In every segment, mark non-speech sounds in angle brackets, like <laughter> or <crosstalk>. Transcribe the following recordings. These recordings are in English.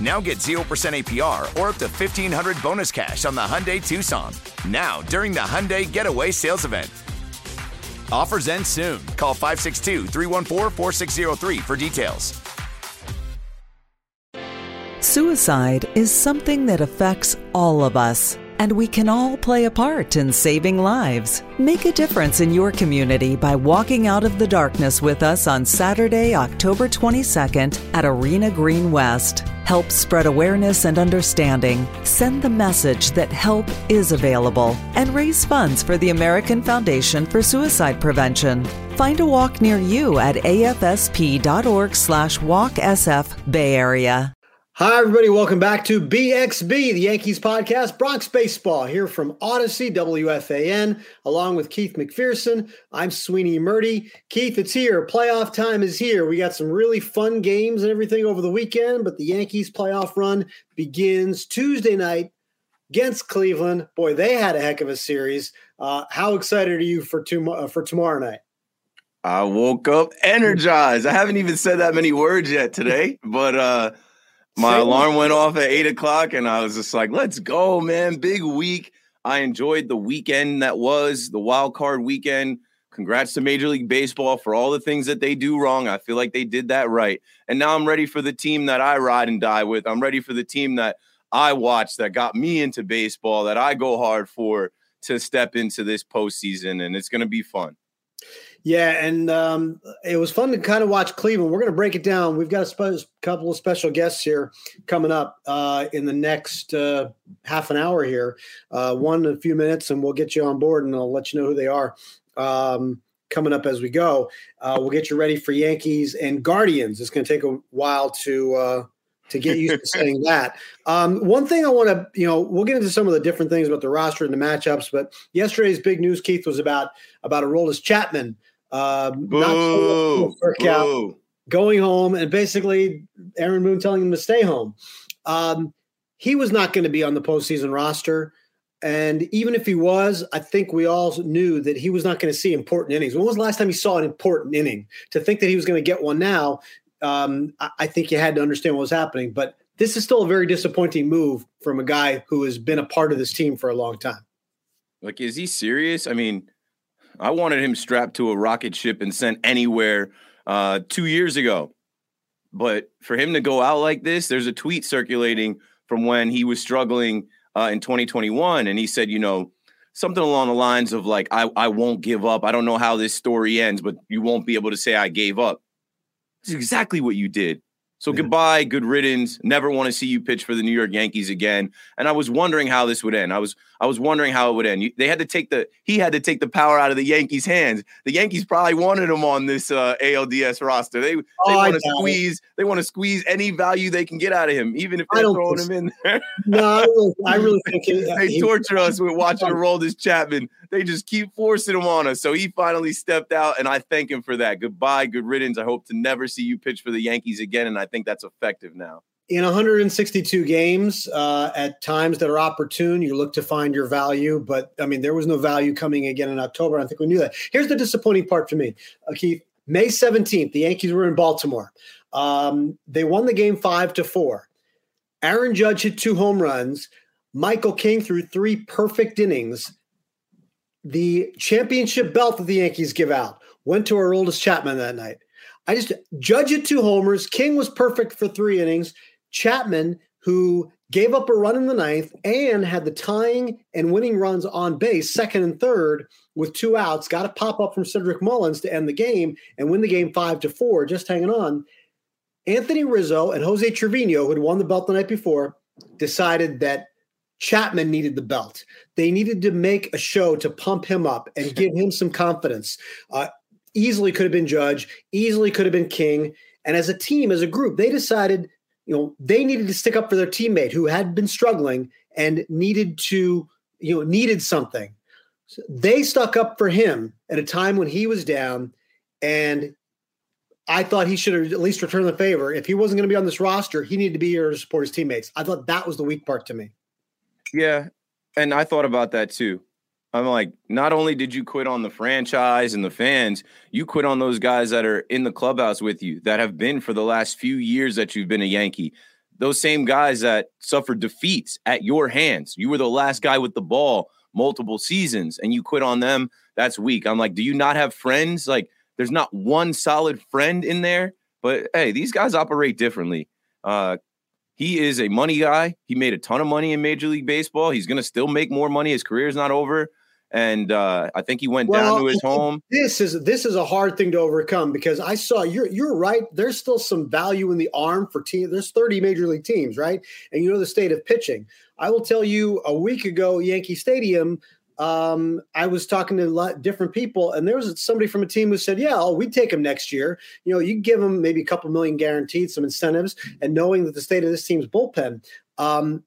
Now get 0% APR or up to 1500 bonus cash on the Hyundai Tucson. Now, during the Hyundai Getaway Sales Event. Offers end soon. Call 562 314 4603 for details. Suicide is something that affects all of us, and we can all play a part in saving lives. Make a difference in your community by walking out of the darkness with us on Saturday, October 22nd at Arena Green West. Help spread awareness and understanding. Send the message that help is available and raise funds for the American Foundation for Suicide Prevention. Find a walk near you at afsp.org slash walksf Bay Area. Hi, everybody. Welcome back to BXB, the Yankees podcast, Bronx Baseball, here from Audacy, WFAN, along with Keith McPherson. I'm Sweeney Murti. Keith, it's here. Playoff time is here. We got some really fun games and everything over the weekend, but the Yankees playoff run begins Tuesday night against Cleveland. Boy, they had a heck of a series. Uh, how excited are you for, tom- uh, for tomorrow night? I woke up energized. I haven't even said that many words yet today, but uh, my alarm went off at eight o'clock, and I was just like, "Let's go, man! Big week." I enjoyed the weekend that was the wild card weekend. Congrats to Major League Baseball for all the things that they do wrong. I feel like they did that right. And now I'm ready for the team that I ride and die with. I'm ready for the team that I watch that got me into baseball, that I go hard for to step into this postseason. And it's going to be fun. Yeah, and um, it was fun to kind of watch Cleveland. We're going to break it down. We've got a spe- couple of special guests here coming up uh, in the next uh, half an hour here. Uh, one in a few minutes, and we'll get you on board, and I'll let you know who they are um, coming up as we go. Uh, we'll get you ready for Yankees and Guardians. It's going to take a while to uh, to get used to saying <laughs> that. Um, one thing I want to, you know, we'll get into some of the different things about the roster and the matchups, but yesterday's big news, Keith, was about about Aroldis Chapman um, boo, not boo. going home, and basically Aaron Boone telling him to stay home. Um, he was not going to be on the postseason roster. And even if he was, I think we all knew that he was not going to see important innings. When was the last time you saw an important inning? To think that he was going to get one now, um, I, I think you had to understand what was happening. But this is still a very disappointing move from a guy who has been a part of this team for a long time. Like, is he serious? I mean, I wanted him strapped to a rocket ship and sent anywhere uh, two years ago. But for him to go out like this, there's a tweet circulating from when he was struggling uh, in 2021. And he said, you know, something along the lines of like, I, I won't give up. I don't know how this story ends, but you won't be able to say I gave up. It's exactly what you did. So yeah. goodbye, good riddance. Never want to see you pitch for the New York Yankees again. And I was wondering how this would end. I was I was wondering how it would end. They had to take the he had to take the power out of the Yankees' hands. The Yankees probably wanted him on this uh, ALDS roster. They they oh, want to squeeze. It. They want to squeeze any value they can get out of him, even if they're throwing him in there. no, I really, I really <laughs> think he, they he, torture us with watching <laughs> Aroldis Chapman. They just keep forcing him on us. So he finally stepped out, and I thank him for that. Goodbye, good riddance. I hope to never see you pitch for the Yankees again, and I think that's effective now in 162 games uh, at times that are opportune you look to find your value but i mean there was no value coming again in october i think we knew that here's the disappointing part for me uh, keith May 17th, the Yankees were in Baltimore. Um, they won the game five to four. Aaron Judge hit two home runs. Michael King threw three perfect innings. The championship belt that the Yankees give out went to Aroldis Chapman that night. I just Judge it two homers. King was perfect for three innings. Chapman, who gave up a run in the ninth and had the tying and winning runs on base, second and third, with two outs, got a pop up from Cedric Mullins to end the game and win the game five to four, just hanging on. Anthony Rizzo and Jose Trevino, who had won the belt the night before, decided that Chapman needed the belt. They needed to make a show to pump him up and give him some confidence. Uh, easily could have been Judge, easily could have been King. And as a team, as a group, they decided, you know, they needed to stick up for their teammate who had been struggling and needed to, you know, needed something. So they stuck up for him at a time when he was down. And I thought he should have at least returned the favor. If he wasn't going to be on this roster, he needed to be here to support his teammates. I thought that was the weak part to me. Yeah. And I thought about that too. I'm like, not only did you quit on the franchise and the fans, you quit on those guys that are in the clubhouse with you that have been for the last few years that you've been a Yankee. Those same guys that suffered defeats at your hands. You were the last guy with the ball multiple seasons and you quit on them. That's weak. I'm like, do you not have friends? Like, there's not one solid friend in there. But hey, these guys operate differently. Uh, he is a money guy. He made a ton of money in Major League Baseball. He's going to still make more money. His career is not over. And uh, I think he went well, down to his <laughs> home. This is this is a hard thing to overcome because I saw you're you're right. There's still some value in the arm for team. There's 30 major league teams, right? And you know the state of pitching. I will tell you, a week ago, Yankee Stadium, um, I was talking to a lot different people, and there was somebody from a team who said, "Yeah, oh, we'd take him next year. You know, you give him maybe a couple million guaranteed, some incentives, and knowing that the state of this team's bullpen." Um,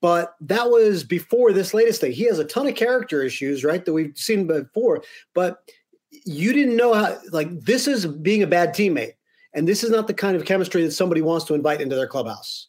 but that was before this latest thing. He has a ton of character issues, right, that we've seen before. But you didn't know how. Like this is being a bad teammate, and this is not the kind of chemistry that somebody wants to invite into their clubhouse.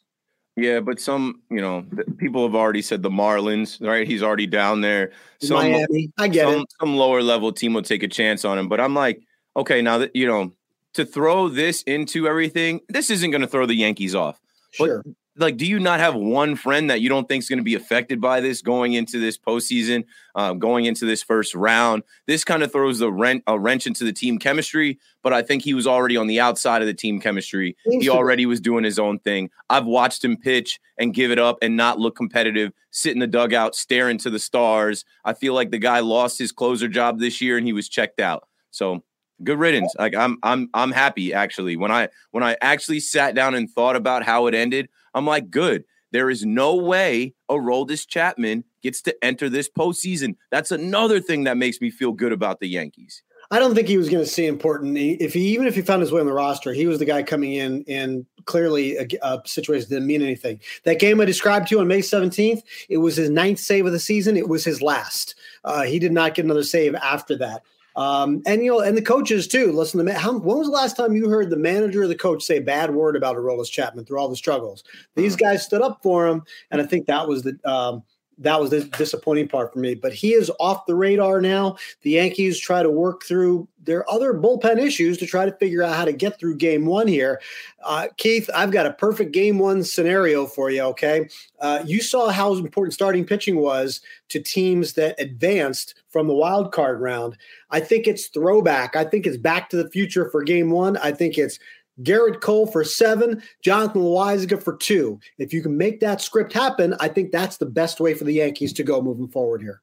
Yeah, but some, you know, people have already said the Marlins, right? He's already down there. Some, Miami, I get some, it. Some lower level team will take a chance on him, but I'm like, okay, now that you know, to throw this into everything, this isn't going to throw the Yankees off. Sure. But like, do you not have one friend that you don't think is going to be affected by this going into this postseason, uh, going into this first round? This kind of throws the rent a wrench into the team chemistry. But I think he was already on the outside of the team chemistry. He already was doing his own thing. I've watched him pitch and give it up and not look competitive, sit in the dugout, staring to the stars. I feel like the guy lost his closer job this year and he was checked out. So good riddance. Like I'm I'm I'm happy actually. When I when I actually sat down and thought about how it ended, I'm like, good. There is no way Aroldis Chapman gets to enter this postseason. That's another thing that makes me feel good about the Yankees. I don't think he was going to see important. If he even if he found his way on the roster, he was the guy coming in, and clearly a, a situation didn't mean anything. That game I described to you on May 17th, it was his ninth save of the season. It was his last. Uh, he did not get another save after that. Um, and you know, and the coaches too. Listen to how, when was the last time you heard the manager or the coach say a bad word about Aroldis Chapman through all the struggles? These uh-huh. guys stood up for him, and I think that was the um, that was the disappointing part for me. But he is off the radar now. The Yankees try to work through their other bullpen issues to try to figure out how to get through game one here. Uh, Keith, I've got a perfect game one scenario for you. Okay. Uh, you saw how important starting pitching was to teams that advanced from the wild card round. I think it's throwback. I think it's back to the future for game one. I think it's Gerrit Cole for seven, Jonathan Loáisiga for two. If you can make that script happen, I think that's the best way for the Yankees to go moving forward here.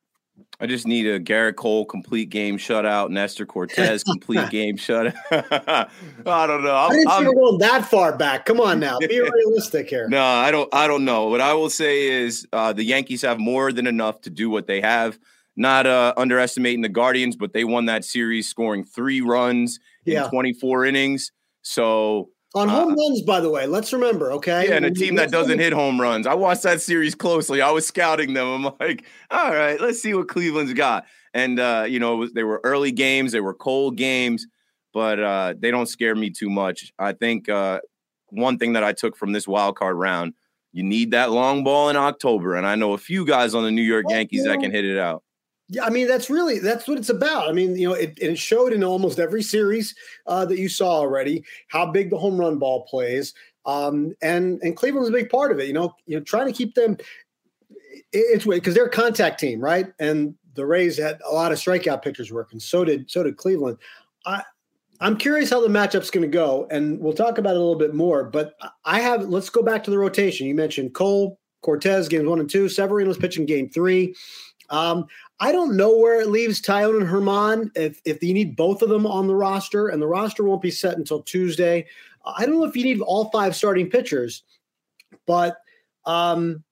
I just need a Gerrit Cole complete game shutout, Nestor Cortes <laughs> complete game shutout. <laughs> I don't know. I'm, I did not see you going that far back. Come on now, be <laughs> realistic here. No, I don't. I don't know. What I will say is uh, the Yankees have more than enough to do what they have. Not uh, underestimating the Guardians, but they won that series scoring three runs yeah. in 24 innings. So on home uh, runs, by the way, let's remember, okay? Yeah, and a team that doesn't hit home runs. I watched that series closely. I was scouting them. I'm <laughs> like, all right, let's see what Cleveland's got. And uh, you know, was, they were early games, they were cold games, but uh, they don't scare me too much. I think uh, one thing that I took from this wild card round, you need that long ball in October, and I know a few guys on the New York Yankees that can hit it out. Yeah, I mean that's really that's what it's about. I mean, you know, it, it showed in almost every series uh, that you saw already how big the home run ball plays, um, and and Cleveland's a big part of it. You know, you know, trying to keep them. It's because they're a contact team, right? And the Rays had a lot of strikeout pitchers working. So did so did Cleveland. I I'm curious how the matchup's going to go, and we'll talk about it a little bit more. But I have let's go back to the rotation. You mentioned Cole, Cortes games one and two. Severino's pitching game three. Um, I don't know where it leaves Taillon and Germán. If if you need both of them on the roster, and the roster won't be set until Tuesday, I don't know if you need all five starting pitchers, but um,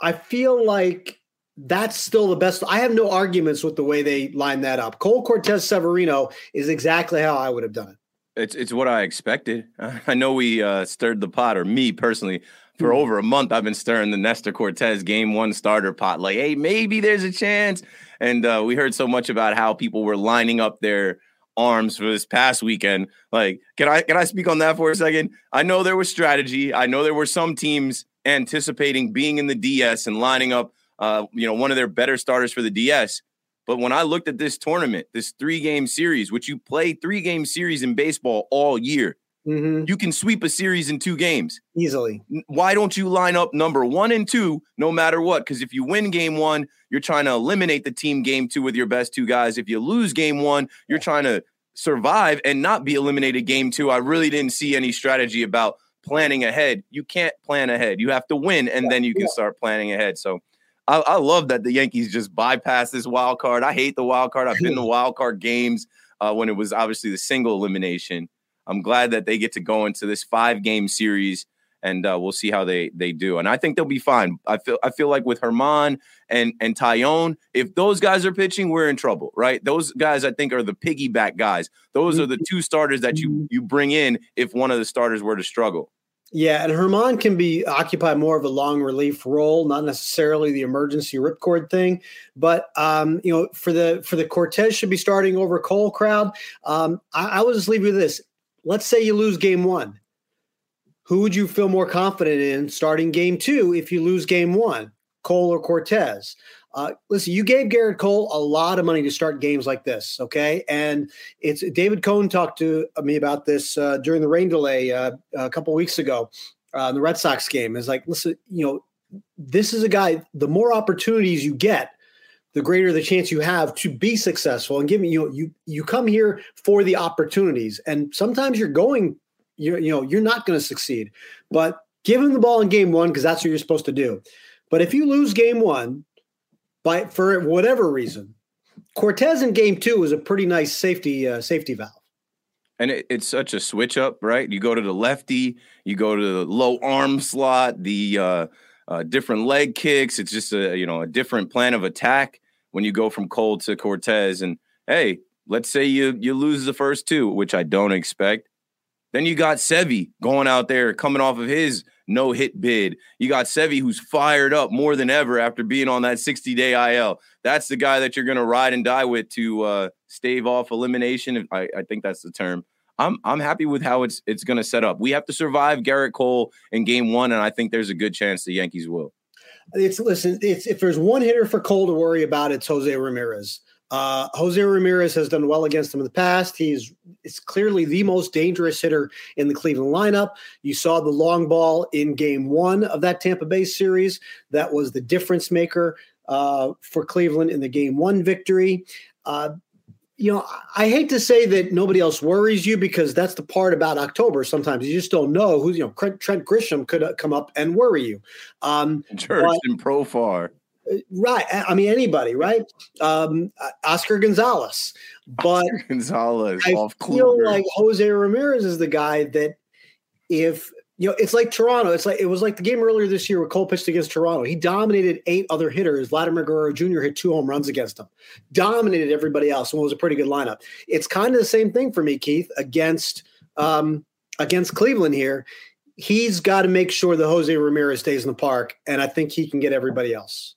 I feel like that's still the best. I have no arguments with the way they line that up. Cole Cortes Severino is exactly how I would have done it. It's it's what I expected. <laughs> I know we uh, stirred the pot, or me personally, for over a month. I've been stirring the Nestor Cortes game one starter pot. Like, hey, maybe there's a chance. And uh, we heard so much about how people were lining up their arms for this past weekend. Like, can I can I speak on that for a second? I know there was strategy. I know there were some teams anticipating being in the DS and lining up, uh, you know, one of their better starters for the DS. But when I looked at this tournament, this three game series, which you play three game series in baseball all year, Mm-hmm. You can sweep a series in two games easily. Why don't you line up number one and two no matter what? Because if you win game one, you're trying to eliminate the team game two with your best two guys. If you lose game one, you're trying to survive and not be eliminated game two. I really didn't see any strategy about planning ahead. You can't plan ahead. You have to win and yeah, then you can yeah. start planning ahead. So I, I, love that the Yankees just bypass this wild card. I hate the wild card. I've been to <laughs> wild card games uh, when it was obviously the single elimination. I'm glad that they get to go into this five game series and uh, we'll see how they they do. And I think they'll be fine. I feel I feel like with Germán and and Taillon, if those guys are pitching, we're in trouble, right? Those guys I think are the piggyback guys. Those are the two starters that you you bring in if one of the starters were to struggle. Yeah, and Germán can be occupy more of a long relief role, not necessarily the emergency ripcord thing. But um, you know, for the for the Cortes should be starting over Cole crowd. Um, I, I will just leave you with this let's say you lose game one. Who would you feel more confident in starting game two if you lose game one, Cole or Cortes? Uh, listen, you gave Gerrit Cole a lot of money to start games like this, okay? And it's David Cone talked to me about this uh, during the rain delay uh, a couple weeks ago uh, in the Red Sox game. Is like, listen, you know, this is a guy. The more opportunities you get, the greater the chance you have to be successful. And give me, you you you come here for the opportunities, and sometimes you're going, you you know, you're not going to succeed, but give him the ball in game one because that's what you're supposed to do. But if you lose game one, by for whatever reason, Cortes in game two is a pretty nice safety uh, safety valve. And it, it's such a switch up, right? You go to the lefty, you go to the low arm slot, the uh, uh, different leg kicks. It's just a you know a different plan of attack when you go from Cole to Cortes And hey, let's say you you lose the first two, which I don't expect. Then you got Sevy going out there coming off of his no hit bid. You got Sevy who's fired up more than ever after being on that 60 day IL. That's the guy that you're going to ride and die with to uh, stave off elimination. I, I think that's the term. I'm I'm happy with how it's it's going to set up. We have to survive Gerrit Cole in Game One, and I think there's a good chance the Yankees will. It's listen. It's if there's one hitter for Cole to worry about, it's Jose Ramirez. Uh, Jose Ramirez has done well against him in the past. He's it's clearly the most dangerous hitter in the Cleveland lineup. You saw the long ball in Game One of that Tampa Bay series. That was the difference maker uh, for Cleveland in the Game One victory. Uh, you know, I hate to say that nobody else worries you because that's the part about October. Sometimes you just don't know who, you know, Trent Grisham could uh, come up and worry you. Um, and Profar. Uh, right. I mean, anybody, right? Um, Oscar Gonzalez. But Oscar Gonzalez I feel Kluber. like Jose Ramirez is the guy that if you know, it's like Toronto. It's like it was like the game earlier this year where Cole pitched against Toronto. He dominated eight other hitters. Vladimir Guerrero Jr. hit two home runs against him, dominated everybody else, and it was a pretty good lineup. It's kind of the same thing for me, Keith, against um, against Cleveland here. He's got to make sure that Jose Ramirez stays in the park, and I think he can get everybody else.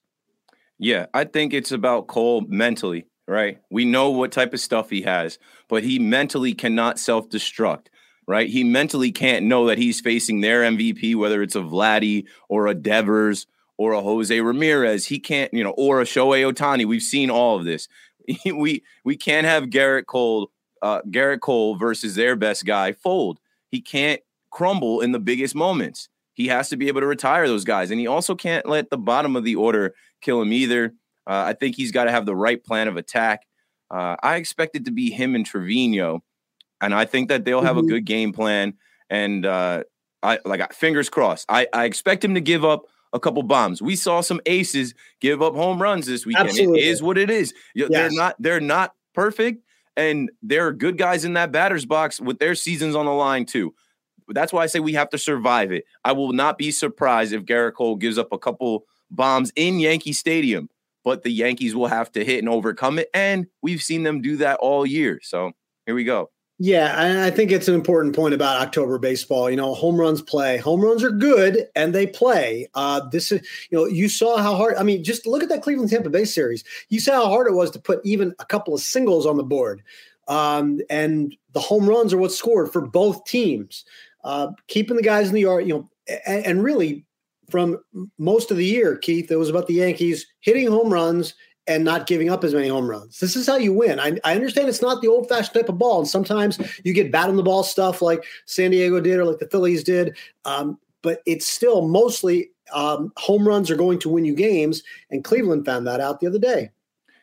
Yeah, I think it's about Cole mentally, right? We know what type of stuff he has, but he mentally cannot self destruct right? He mentally can't know that he's facing their MVP, whether it's a Vladdy or a Devers or a Jose Ramirez. He can't, you know, or a Shohei Ohtani. We've seen all of this. <laughs> we we can't have Gerrit Cole, uh, Gerrit Cole versus their best guy fold. He can't crumble in the biggest moments. He has to be able to retire those guys, and he also can't let the bottom of the order kill him either. Uh, I think he's got to have the right plan of attack. Uh, I expect it to be him and Trevino, and I think that they'll have mm-hmm. a good game plan. And uh, I like fingers crossed. I, I expect him to give up a couple bombs. We saw some aces give up home runs this weekend. Absolutely. It is what it is. Yes. They're not they're not perfect, and there are good guys in that batter's box with their seasons on the line too. That's why I say we have to survive it. I will not be surprised if Gerrit Cole gives up a couple bombs in Yankee Stadium, but the Yankees will have to hit and overcome it. And we've seen them do that all year. So here we go. Yeah, I think it's an important point about October baseball. You know, home runs play. Home runs are good and they play. Uh, this is, you know, you saw how hard. I mean, just look at that Cleveland Tampa Bay series. You saw how hard it was to put even a couple of singles on the board. Um, and the home runs are what scored for both teams. Uh, keeping the guys in the yard, you know, and, and really from most of the year, Keith, it was about the Yankees hitting home runs and not giving up as many home runs. This is how you win. I, I understand it's not the old fashioned type of ball. And sometimes you get bat on the ball stuff like San Diego did or like the Phillies did. Um, but it's still mostly um, home runs are going to win you games. And Cleveland found that out the other day.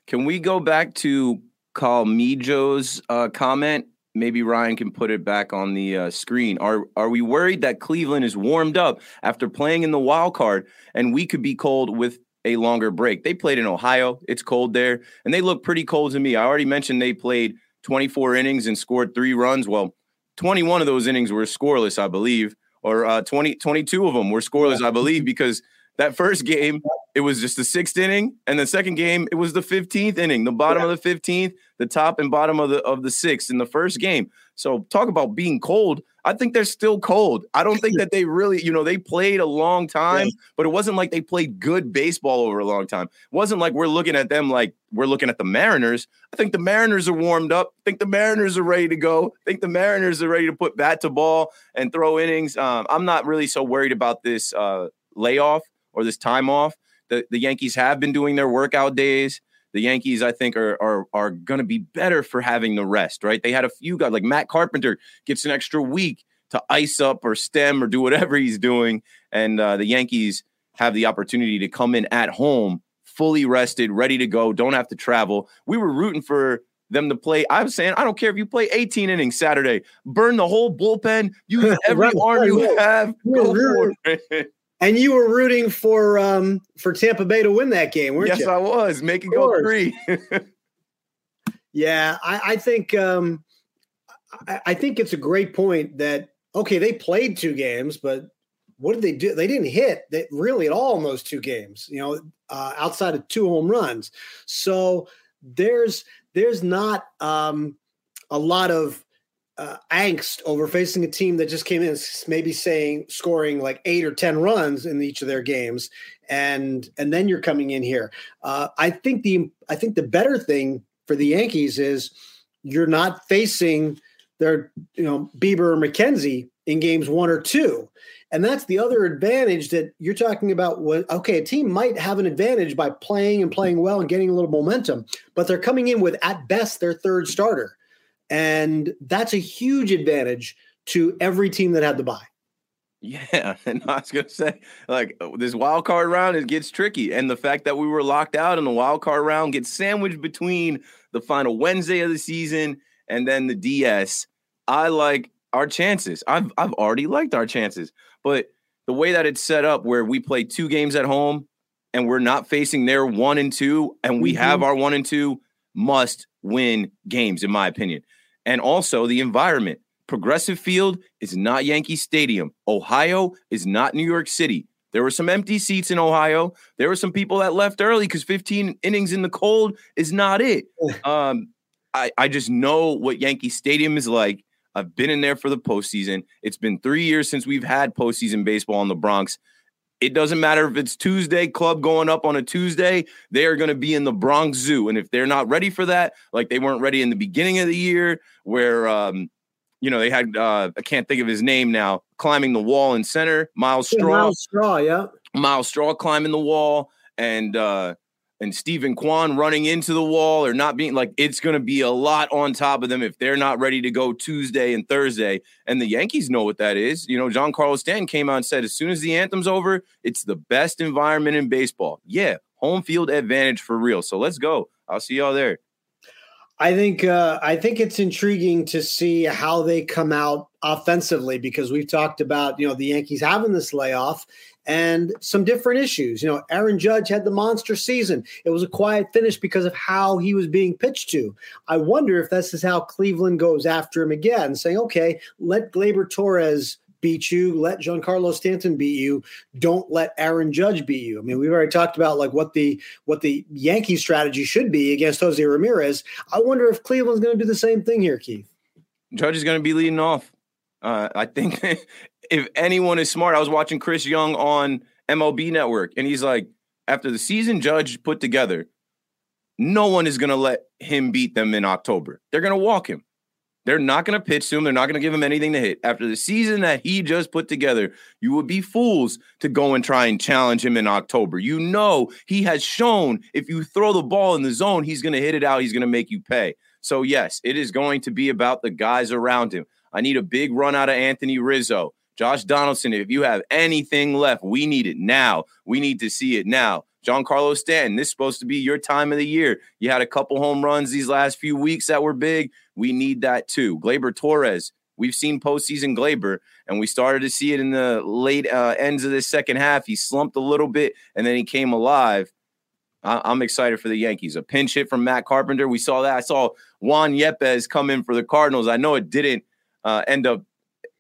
Can we go back to Carl Mijo's uh, comment? Maybe Ryan can put it back on the uh, screen. Are are we worried that Cleveland is warmed up after playing in the wild card and we could be cold with a longer break. They played in Ohio. It's cold there, and they look pretty cold to me. I already mentioned they played 24 innings and scored three runs. Well, 21 of those innings were scoreless, I believe, or uh, 20, 22 of them were scoreless, I believe, because that first game, it was just the sixth inning, and the second game, it was the 15th inning, the bottom yeah. of the 15th, the top and bottom of the of the sixth in the first game. So talk about being cold. I think they're still cold. I don't think <laughs> that they really, you know, they played a long time, yeah. but it wasn't like they played good baseball over a long time. It wasn't like we're looking at them like we're looking at the Mariners. I think the Mariners are warmed up. I think the Mariners are ready to go. I think the Mariners are ready to put bat to ball and throw innings. Um, I'm not really so worried about this uh, layoff or this time off. The, the Yankees have been doing their workout days the Yankees, I think, are are are going to be better for having the rest. Right? They had a few guys like Matt Carpenter gets an extra week to ice up or stem or do whatever he's doing, and uh, the Yankees have the opportunity to come in at home fully rested, ready to go, don't have to travel. We were rooting for them to play. I was saying, I don't care if you play 18 innings Saturday, burn the whole bullpen, use <laughs> every right, arm right, you have, go for it. <laughs> And you were rooting for um for Tampa Bay to win that game, weren't yes, you? Yes, I was. Make it go three. <laughs> yeah, I, I think um I, I think it's a great point that okay, they played two games, but what did they do? They didn't hit that really at all in those two games, you know, uh, outside of two home runs. So there's there's not um, a lot of uh, angst over facing a team that just came in, maybe saying scoring like eight or ten runs in each of their games, and and then you're coming in here. Uh, I think the I think the better thing for the Yankees is you're not facing their you know Bieber or McKenzie in games one or two. And that's the other advantage that you're talking about. What okay, a team might have an advantage by playing and playing well and getting a little momentum, but they're coming in with at best their third starter. And that's a huge advantage to every team that had the bye. Yeah, <laughs> and I was gonna say, like uh, this wild card round, it gets tricky, and the fact that we were locked out in the wild card round gets sandwiched between the final Wednesday of the season and then the DS. I like our chances. I've I've already liked our chances, but the way that it's set up, where we play two games at home and we're not facing their one and two, and we mm-hmm. have our one and two, must win games, in my opinion and also the environment. Progressive Field is not Yankee Stadium. Ohio is not New York City. There were some empty seats in Ohio. There were some people that left early because 15 innings in the cold is not it. Um, I, I just know what Yankee Stadium is like. I've been in there for the postseason. It's been three years since we've had postseason baseball in the Bronx. It doesn't matter if it's Tuesday, club going up on a Tuesday, they are going to be in the Bronx Zoo. And if they're not ready for that, like they weren't ready in the beginning of the year, where, um, you know, they had, uh, I can't think of his name now, climbing the wall in center, Myles Straw. Myles Straw, yeah. Myles Straw climbing the wall and uh and Steven Kwan running into the wall or not being like it's going to be a lot on top of them if they're not ready to go Tuesday and Thursday. And the Yankees know what that is. You know, Giancarlo Stanton came out and said as soon as the anthem's over, it's the best environment in baseball. Yeah, home field advantage for real. So let's go. I'll see y'all there. I think uh, I think it's intriguing to see how they come out offensively because we've talked about you know the Yankees having this layoff and some different issues. You know, Aaron Judge had the monster season. It was a quiet finish because of how he was being pitched to. I wonder if this is how Cleveland goes after him again, saying, "Okay, let Gleyber Torres beat you. Let Giancarlo Stanton beat you. Don't let Aaron Judge beat you. I mean, we've already talked about like what the what the Yankee strategy should be against Jose Ramirez. I wonder if Cleveland's going to do the same thing here, Keith. Judge is going to be leading off. Uh, I think <laughs> if anyone is smart, I was watching Chris Young on MLB Network, and he's like, after the season Judge put together, no one is going to let him beat them in October. They're going to walk him. They're not going to pitch to him. They're not going to give him anything to hit. After the season that he just put together, you would be fools to go and try and challenge him in October. You know, he has shown if you throw the ball in the zone, he's going to hit it out. He's going to make you pay. So, yes, it is going to be about the guys around him. I need a big run out of Anthony Rizzo. Josh Donaldson, if you have anything left, we need it now. We need to see it now. Giancarlo Stanton, this is supposed to be your time of the year. You had a couple home runs these last few weeks that were big. We need that too. Gleyber Torres, we've seen postseason Gleyber, and we started to see it in the late uh, ends of the second half. He slumped a little bit, and then he came alive. I- am excited for the Yankees. A pinch hit from Matt Carpenter. We saw that. I saw Juan Yepez come in for the Cardinals. I know it didn't uh, end up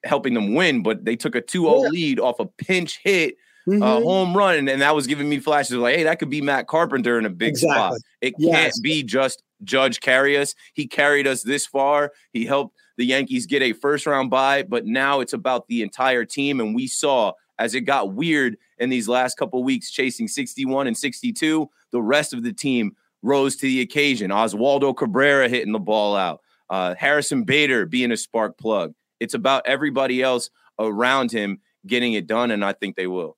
helping them win, but they took a 2 0 yeah. lead off a pinch hit mm-hmm. uh, home run, and, that was giving me flashes like, hey, that could be Matt Carpenter in a big exactly. spot. It yes. can't be just Judge carry us. He carried us this far. He helped the Yankees get a first round bye, but now it's about the entire team. And we saw as it got weird in these last couple weeks, chasing 61 and 62, the rest of the team rose to the occasion. Oswaldo Cabrera hitting the ball out, uh, Harrison Bader being a spark plug. It's about everybody else around him getting it done, and I think they will.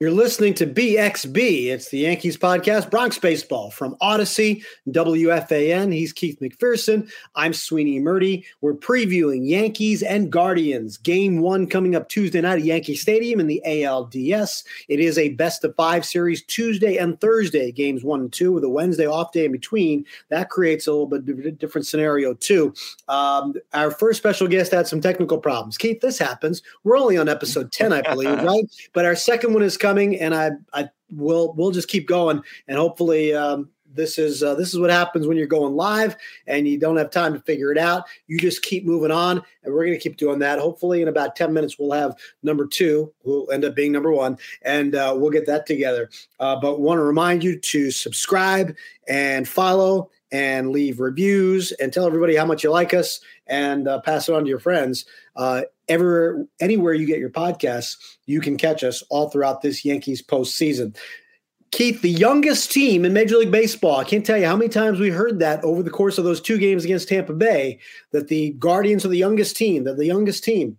You're listening to BXB. It's the Yankees podcast, Bronx Baseball from Audacy, WFAN. He's Keith McPherson. I'm Sweeney Murti. We're previewing Yankees and Guardians. Game one coming up Tuesday night at Yankee Stadium in the ALDS. It is a best of five series Tuesday and Thursday, games one and two, with a Wednesday off day in between. That creates a little bit of a different scenario, too. Um, our first special guest had some technical problems. Keith, this happens. We're only on episode 10, I believe, <laughs> right? But our second one is coming coming, and I I will we'll just keep going, and hopefully. Um, this is uh, this is what happens when you're going live and you don't have time to figure it out. You just keep moving on, and we're going to keep doing that. Hopefully, in about ten minutes, we'll have number two, who will end up being number one, and uh, we'll get that together. Uh, but want to remind you to subscribe and follow and leave reviews and tell everybody how much you like us and uh, pass it on to your friends. Uh, everywhere, anywhere you get your podcasts, you can catch us all throughout this Yankees postseason. Keith, the youngest team in Major League Baseball. I can't tell you how many times we heard that over the course of those two games against Tampa Bay that the Guardians are the youngest team, that the youngest team.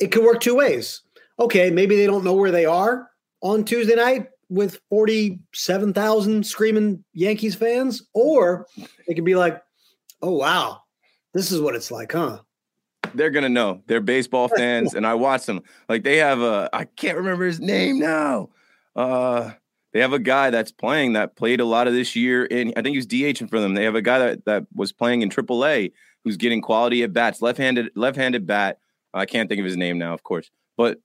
it could work two ways. Okay, maybe they don't know where they are on Tuesday night with 47,000 screaming Yankees fans, or it could be like, oh, wow, this is what it's like, huh? They're gonna know. They're baseball fans, and I watch them. Like they have a, I can't remember his name now. Uh, they have a guy that's playing that played a lot of this year, and I think he was DHing for them. They have a guy that that was playing in AAA who's getting quality at bats, left-handed, left-handed bat I can't think of his name now, of course, but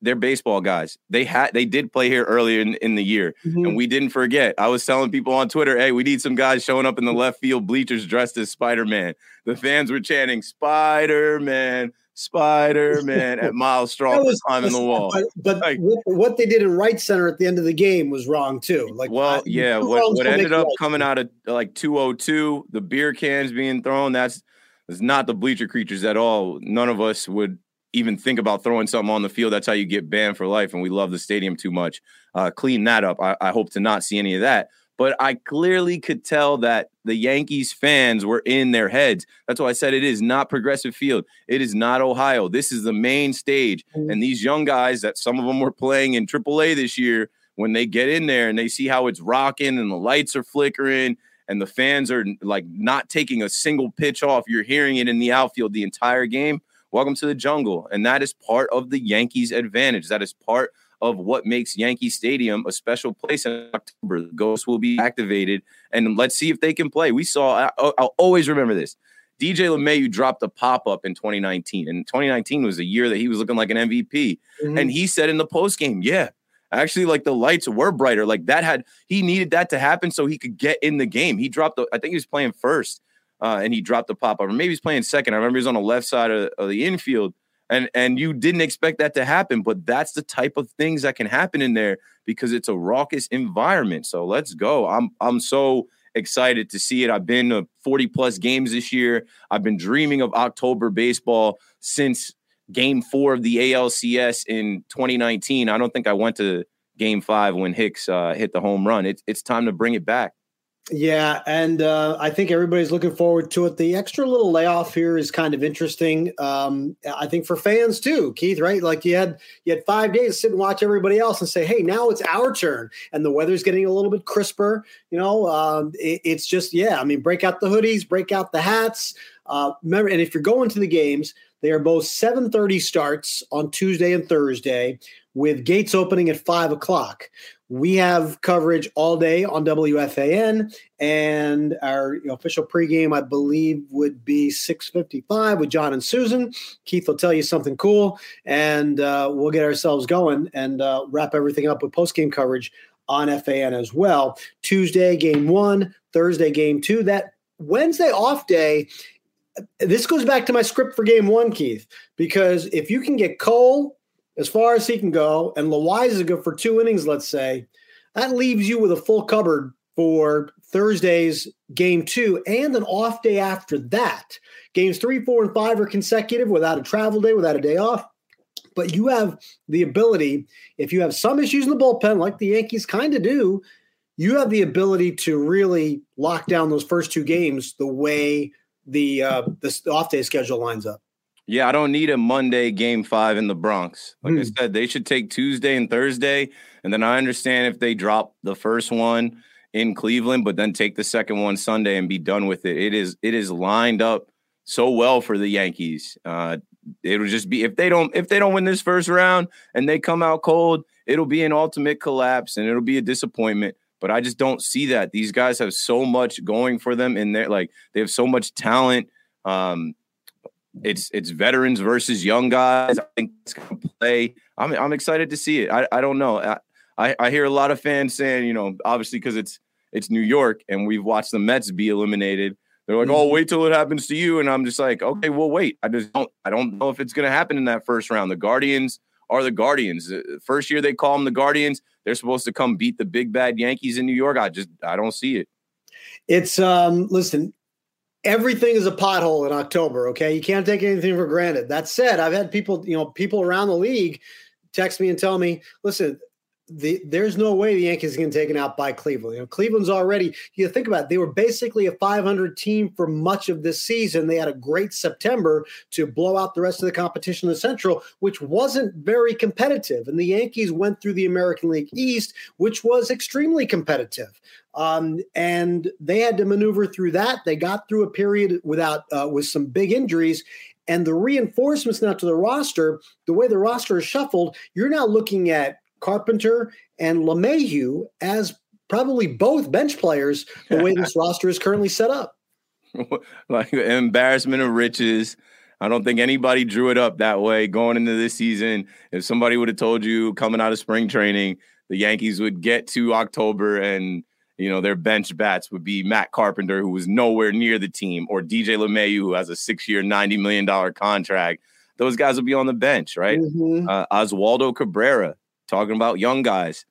they're baseball guys. They had they did play here earlier in, in the year, mm-hmm. and we didn't forget. I was telling people on Twitter, "Hey, we need some guys showing up in the left field bleachers dressed as Spider Man." The fans were chanting "Spider Man." Spider Man at <laughs> Myles Straw was climbing the wall. But, but like, what, what, they did in right center at the end of the game was wrong too. Like, well, yeah, what, what ended up right. coming out of like 202, the beer cans being thrown, that's it's not the bleacher creatures at all. None of us would even think about throwing something on the field. That's how you get banned for life. And we love the stadium too much. Uh, clean that up. I, I hope to not see any of that. But I clearly could tell that the Yankees fans were in their heads. That's why I said it is not Progressive Field. It is not Ohio. This is the main stage. Mm-hmm. And these young guys that some of them were playing in AAA this year, when they get in there and they see how it's rocking and the lights are flickering and the fans are like not taking a single pitch off. You're hearing it in the outfield the entire game. Welcome to the jungle. And that is part of the Yankees' advantage. That is part of what makes Yankee Stadium a special place in October. The ghosts will be activated, and let's see if they can play. We saw, I, will always remember this. DJ LeMahieu dropped a pop up in 2019, and 2019 was a year that he was looking like an MVP. Mm-hmm. And he said in the post game, Yeah, Actually, like the lights were brighter. Like that had he needed that to happen so he could get in the game. He dropped the, I think he was playing first, uh, and he dropped the pop up, or maybe he's playing second. I remember he was on the left side of, of the infield, and and you didn't expect that to happen, but that's the type of things that can happen in there because it's a raucous environment. So let's go. I'm I'm so excited to see it. I've been to 40 plus games this year. I've been dreaming of October baseball since game four of the ALCS in 2019. I don't think I went to game five when Hicks uh, hit the home run. It, it's time to bring it back. Yeah, and uh, I think everybody's looking forward to it. The extra little layoff here is kind of interesting. Um, I think for fans too, Keith. Right? Like you had you had five days to sit and watch everybody else and say, "Hey, now it's our turn," and the weather's getting a little bit crisper. You know, um, it, it's just yeah. I mean, break out the hoodies, break out the hats. Uh, remember, and if you're going to the games, they are both 7:30 starts on Tuesday and Thursday, with gates opening at five o'clock. We have coverage all day on WFAN, and our official pregame, I believe, would be 6:55 with John and Susan. Keith will tell you something cool, and uh, we'll get ourselves going and uh, wrap everything up with postgame coverage on FAN as well. Tuesday, game one. Thursday, game two. That Wednesday off day this goes back to my script for game one, Keith, because if you can get Cole as far as he can go and Loaisiga for two innings, let's say, that leaves you with a full cupboard for Thursday's game two and an off day after that. Games three, four, and five are consecutive without a travel day, without a day off. But you have the ability, if you have some issues in the bullpen, like the Yankees kind of do, you have the ability to really lock down those first two games the way the uh, the off day schedule lines up. Yeah, I don't need a Monday game five in the Bronx. Like mm. I hmm. said, they should take Tuesday and Thursday, and then I understand if they drop the first one in Cleveland, but then take the second one Sunday and be done with it. It is it is lined up so well for the Yankees. Uh, it'll just be if they don't if they don't win this first round and they come out cold, it'll be an ultimate collapse and it'll be a disappointment but I just don't see that. These guys have so much going for them in there. Like they have so much talent. Um, it's it's veterans versus young guys. I think it's gonna play. I'm I'm excited to see it. I, I don't know. I, I, I hear a lot of fans saying, you know, obviously because it's it's New York and we've watched the Mets be eliminated. They're like, oh, mm-hmm. wait till it happens to you, and I'm just like, okay, well, wait. I just don't. I don't know if it's gonna happen in that first round. The Guardians are the Guardians. First year they call them the Guardians, they're supposed to come beat the big bad Yankees in New York. I just I don't see it. It's um listen, everything is a pothole in October. Okay, you can't take anything for granted. That said, I've had people, you know, people around the league text me and tell me, listen, the, there's no way the Yankees to taken out by Cleveland. You know, Cleveland's already. You think about it, they were basically a 500 team for much of this season. They had a great September to blow out the rest of the competition in the Central, which wasn't very competitive. And the Yankees went through the American League East, which was extremely competitive. Um, and they had to maneuver through that. They got through a period without uh, with some big injuries, and the reinforcements now to the roster, the way the roster is shuffled, you're now looking at Carpenter and LeMahieu as probably both bench players the way this <laughs> roster is currently set up. <laughs> like embarrassment of riches. I don't think anybody drew it up that way going into this season. If somebody would have told you coming out of spring training, the Yankees would get to October and you know their bench bats would be Matt Carpenter, who was nowhere near the team, or DJ LeMahieu, who has a six-year, ninety million dollar contract. Those guys would be on the bench, right? Mm-hmm. Uh, Oswaldo Cabrera, talking about young guys.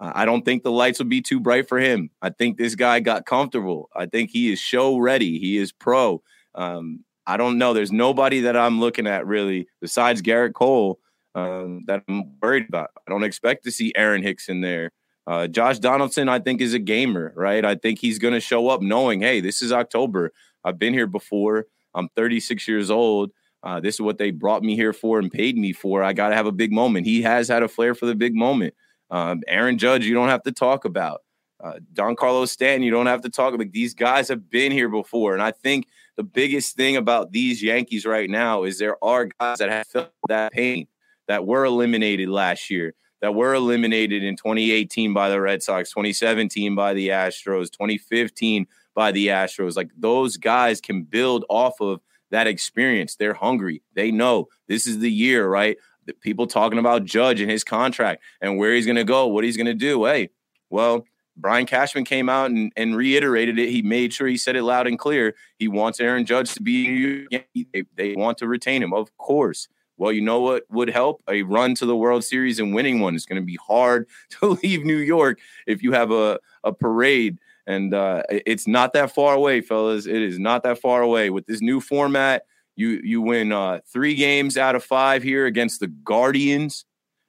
Uh, I don't think the lights will be too bright for him. I think this guy got comfortable. I think he is show ready. He is pro. Um, I don't know. There's nobody that I'm looking at really besides Gerrit Cole um, that I'm worried about. I don't expect to see Aaron Hicks in there. Uh, Josh Donaldson, I think, is a gamer, right? I think he's going to show up knowing, hey, this is October. I've been here before. I'm 36 years old. Uh, this is what they brought me here for and paid me for. I got to have a big moment. He has had a flair for the big moment. Um, Aaron Judge, you don't have to talk about. Uh, Carlos Stanton, you don't have to talk about. These guys have been here before. And I think the biggest thing about these Yankees right now is there are guys that have felt that pain that were eliminated last year, that were eliminated in 2018 by the Red Sox, 2017 by the Astros, 2015 by the Astros. Like those guys can build off of that experience. They're hungry. They know this is the year, right? The people talking about Judge and his contract and where he's going to go, what he's going to do. Hey, well, Brian Cashman came out and, and reiterated it. He made sure he said it loud and clear. He wants Aaron Judge to be they, they want to retain him, of course. Well, you know what would help? A run to the World Series and winning one. It's going to be hard <laughs> to leave New York if you have a, a parade and uh, it's not that far away, fellas. It is not that far away. With this new format, you you win uh, three games out of five here against the Guardians,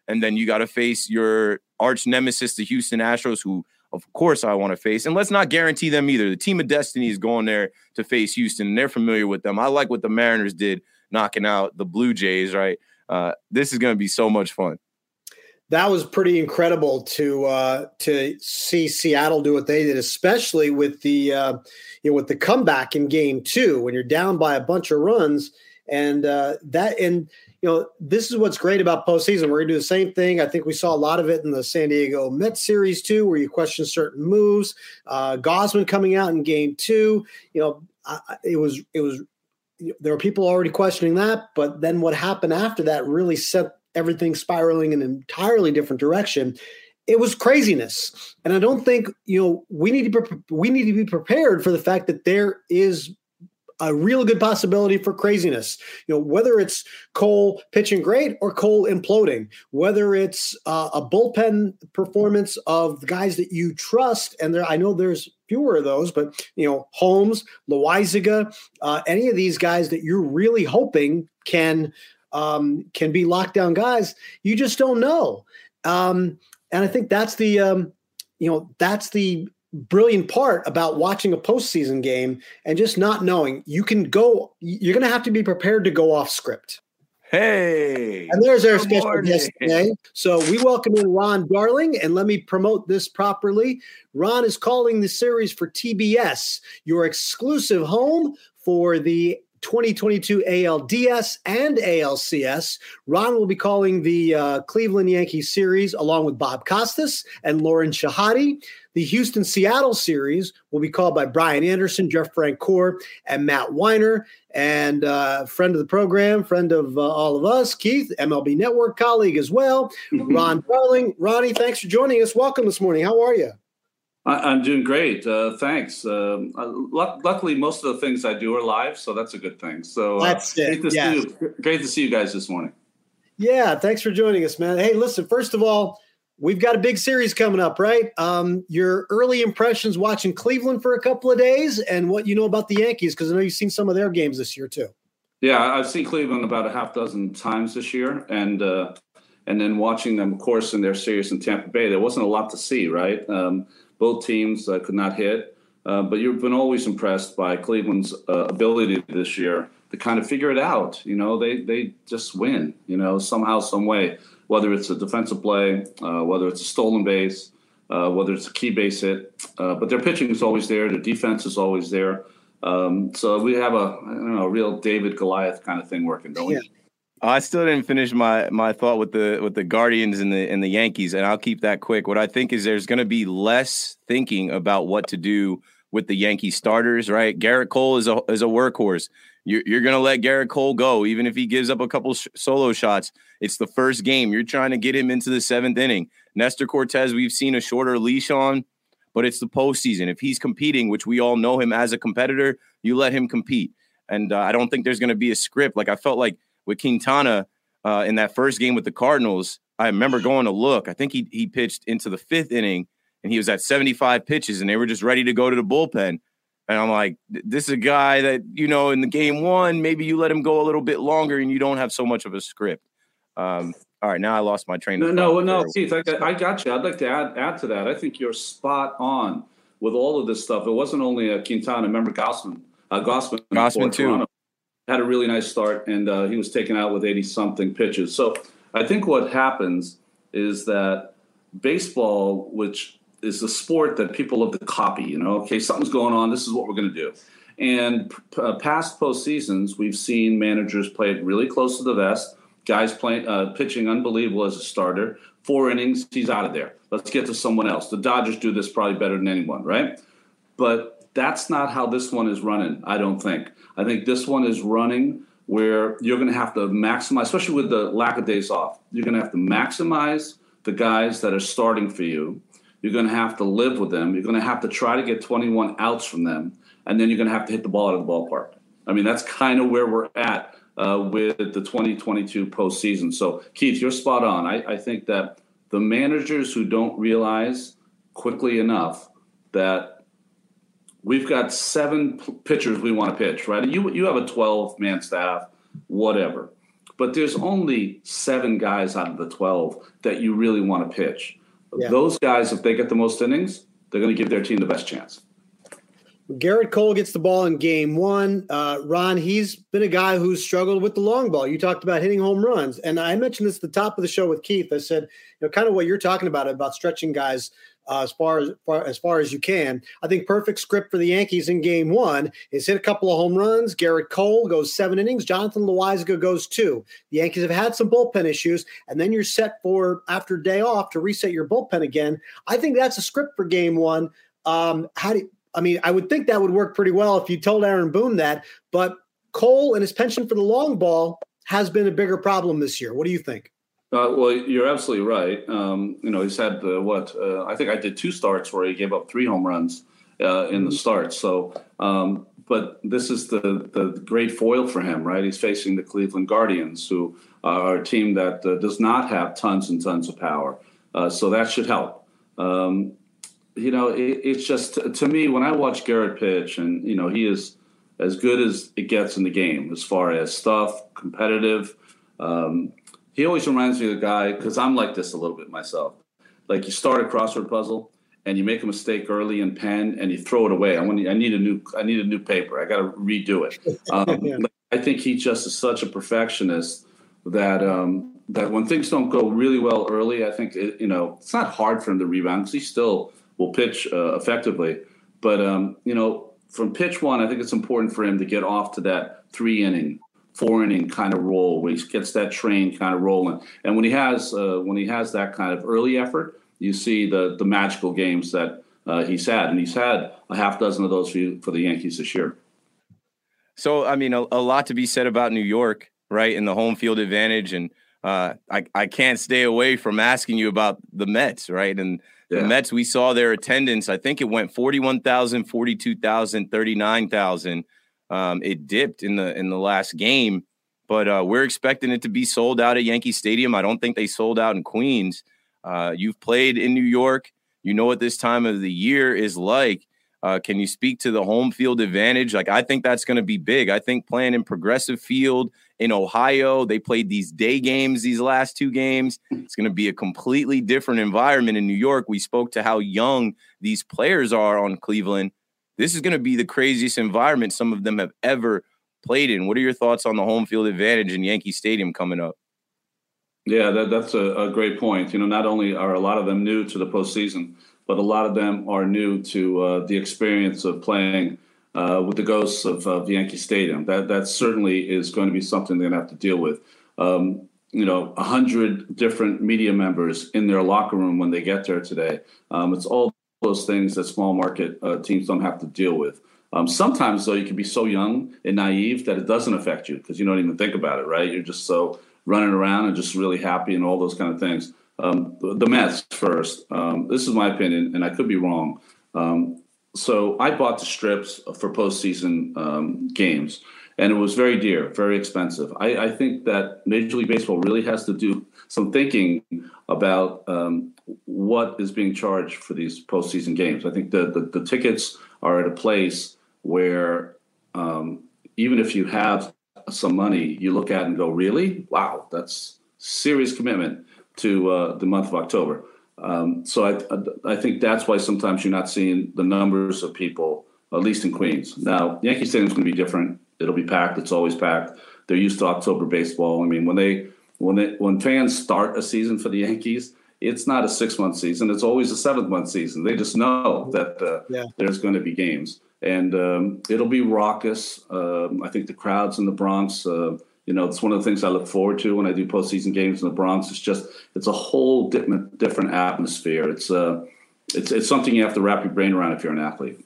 and then you got to face your arch nemesis, the Houston Astros, who of course I want to face. And let's not guarantee them either. The team of destiny is going there to face Houston, and they're familiar with them. I like what the Mariners did, knocking out the Blue Jays. Right, uh, this is going to be so much fun that was pretty incredible to uh, to see Seattle do what they did, especially with the uh, you know with the comeback in Game Two when you're down by a bunch of runs, and uh, that and you know this is what's great about postseason. We're gonna do the same thing. I think we saw a lot of it in the San Diego Mets series too, where you question certain moves. Uh, Gausman coming out in Game Two, you know, I, it was it was there were people already questioning that, but then what happened after that really set everything spiraling in an entirely different direction it was craziness and i don't think you know we need to be, we need to be prepared for the fact that there is a real good possibility for craziness. You know, whether it's Cole pitching great or Cole imploding, whether it's uh, a bullpen performance of the guys that you trust, and there I know there's fewer of those, but you know, Holmes, Loaisiga, uh, any of these guys that you're really hoping can um, can be lockdown guys. You just don't know. Um, and I think that's the um, you know that's the brilliant part about watching a postseason game and just not knowing. You can go. You're going to have to be prepared to go off script. Hey. And there's our special morning. guest today. So we welcome in Ron Darling, and let me promote this properly. Ron is calling the series for TBS, your exclusive home for the 2022 ALDS and ALCS. Ron will be calling the uh, Cleveland Yankees series along with Bob Costas and Lauren Shehadi. The Houston Seattle series will be called by Brian Anderson, Jeff Francoeur, and Matt Winer. And uh, friend of the program, friend of uh, all of us, Keith, MLB Network colleague as well, <laughs> Ron Darling. Ronnie, thanks for joining us. Welcome this morning. How are you? I'm doing great. Uh, thanks. Um, uh, luckily, most of the things I do are live, so that's a good thing. So uh, that's it. Great to, yes. see you. great to see you guys this morning. Yeah, thanks for joining us, man. Hey, listen, first of all, we've got a big series coming up, right? Um, your early impressions watching Cleveland for a couple of days and what you know about the Yankees, because I know you've seen some of their games this year too. Yeah, I've seen Cleveland about a half dozen times this year, and uh, and then watching them, of course, in their series in Tampa Bay, there wasn't a lot to see, right? Um, both teams uh, could not hit, uh, but you've been always impressed by Cleveland's uh, ability this year to kind of figure it out. You know, they they just win. You know, somehow, some way, whether it's a defensive play, uh, whether it's a stolen base, whether it's a key base hit, but their pitching is always there. Their defense is always there. Um, so we have a I don't know a real David Goliath kind of thing working, don't we? I still didn't finish my my thought with the with the Guardians and the and the Yankees, and I'll keep that quick. What I think is there's going to be less thinking about what to do with the Yankee starters. Right, Gerrit Cole is a is a workhorse. You're, you're going to let Gerrit Cole go, even if he gives up a couple sh- solo shots. It's the first game. You're trying to get him into the seventh inning. Nestor Cortes, we've seen a shorter leash on, but it's the postseason. If he's competing, which we all know him as a competitor, you let him compete. And uh, I don't think there's going to be a script. Like I felt like with Quintana uh, in that first game with the Cardinals, I remember going to look. I think he he pitched into the fifth inning and he was at 75 pitches and they were just ready to go to the bullpen. And I'm like, this is a guy that, you know, in the game one, maybe you let him go a little bit longer and you don't have so much of a script. Um, all right, now I lost my train of thought. No, no, no, Keith, I got, I got you. I'd like to add add to that. I think you're spot on with all of this stuff. It wasn't only a Quintana. Remember Gausman, uh, Gausman, Gausman too. Toronto had a really nice start, and uh, he was taken out with 80 something pitches. So I think what happens is that baseball, which is a sport that people love to copy, you know, okay, something's going on, this is what we're going to do. And uh, past postseasons, we've seen managers play it really close to the vest. Guys playing, uh, pitching unbelievable as a starter. Four innings, he's out of there. Let's get to someone else. The Dodgers do this probably better than anyone, right? But that's not how this one is running. I don't think. I think this one is running where you're going to have to maximize, especially with the lack of days off. You're going to have to maximize the guys that are starting for you. You're going to have to live with them. You're going to have to try to get 21 outs from them, and then you're going to have to hit the ball out of the ballpark. I mean, that's kind of where we're at uh, with the 2022 postseason. So, Keith, you're spot on. I, I think that the managers who don't realize quickly enough that we've got seven pitchers we want to pitch, right? You you have a 12 man staff, whatever. But there's only seven guys out of the 12 that you really want to pitch. Yeah. Those guys, if they get the most innings, they're going to give their team the best chance. Gerrit Cole gets the ball in game one. Uh, Ron, he's been a guy who's struggled with the long ball. You talked about hitting home runs. And I mentioned this at the top of the show with Keith. I said, you know, kind of what you're talking about, about stretching guys uh, as far as far, as far as you can. I think perfect script for the Yankees in Game One is hit a couple of home runs. Gerrit Cole goes seven innings. Jonathan Loáisiga goes two. The Yankees have had some bullpen issues, and then you're set for after day off to reset your bullpen again. I think that's a script for Game One. Um, how do I mean? I would think that would work pretty well if you told Aaron Boone that, but Cole and his penchant for the long ball has been a bigger problem this year. What do you think? Uh, well, you're absolutely right. Um, you know, he's had uh, what uh, I think I did two starts where he gave up three home runs uh, in the mm-hmm. start. So, um, but this is the the great foil for him, right? He's facing the Cleveland Guardians, who are a team that uh, does not have tons and tons of power. Uh, so that should help. Um, you know, it, it's just to me when I watch Gerrit pitch, and you know, he is as good as it gets in the game as far as stuff, competitive. Um, he always reminds me of the guy because I'm like this a little bit myself. Like you start a crossword puzzle and you make a mistake early in pen and you throw it away. I want I need a new I need a new paper. I got to redo it. <laughs> Um, yeah. I think he just is such a perfectionist that um, that when things don't go really well early, I think it, you know it's not hard for him to rebound because he still will pitch uh, effectively. But um, you know, from pitch one, I think it's important for him to get off to that three inning, four inning kind of role where he gets that train kind of rolling. And when he has uh, when he has that kind of early effort, you see the the magical games that uh, he's had, and he's had a half dozen of those for, you, for the Yankees this year. So, I mean, a, a, lot to be said about New York, right? And the home field advantage. And uh, I, I can't stay away from asking you about the Mets, right? And yeah. the Mets, we saw their attendance. I think it went 41,000, 42,000, 39,000. Um, it dipped in the in the last game, but uh, we're expecting it to be sold out at Yankee Stadium. I don't think they sold out in Queens. Uh, you've played in New York. You know what this time of the year is like. Uh, can you speak to the home field advantage? Like, I think that's going to be big. I think playing in Progressive Field in Ohio, they played these day games these last two games. It's going to be a completely different environment in New York. We spoke to how young these players are on Cleveland. This is going to be the craziest environment some of them have ever played in. What are your thoughts on the home field advantage in Yankee Stadium coming up? Yeah, that, that's a, a, great point. You know, not only are a lot of them new to the postseason, but a lot of them are new to uh, the experience of playing uh, with the ghosts of, of, Yankee Stadium. That that certainly is going to be something they're going to have to deal with. Um, you know, a hundred different media members in their locker room when they get there today. Um, it's all those things that small market uh, teams don't have to deal with. Um, sometimes, though, you can be so young and naive that it doesn't affect you because you don't even think about it, right? You're just so running around and just really happy and all those kind of things. Um, the Mets first. Um, this is my opinion, and I could be wrong. Um, so I bought the strips for postseason um, games, and it was very dear, very expensive. I, I, think that Major League Baseball really has to do some thinking about um, what is being charged for these postseason games. I think the, the, the tickets are at a place where um, even if you have some money, you look at and go, really? Wow, that's serious commitment to uh, the month of October. Um, so I, I think that's why sometimes you're not seeing the numbers of people, at least in Queens. Now, Yankee Stadium's going to be different. It'll be packed. It's always packed. They're used to October baseball. I mean, when they when they when fans start a season for the Yankees, it's not a six month season. It's always a seventh month season. They just know that uh, yeah. there's going to be games, and um, it'll be raucous. Um, I think the crowds in the Bronx. Uh, you know, it's one of the things I look forward to when I do postseason games in the Bronx. It's just it's a whole different different atmosphere. It's uh, it's it's something you have to wrap your brain around if you're an athlete.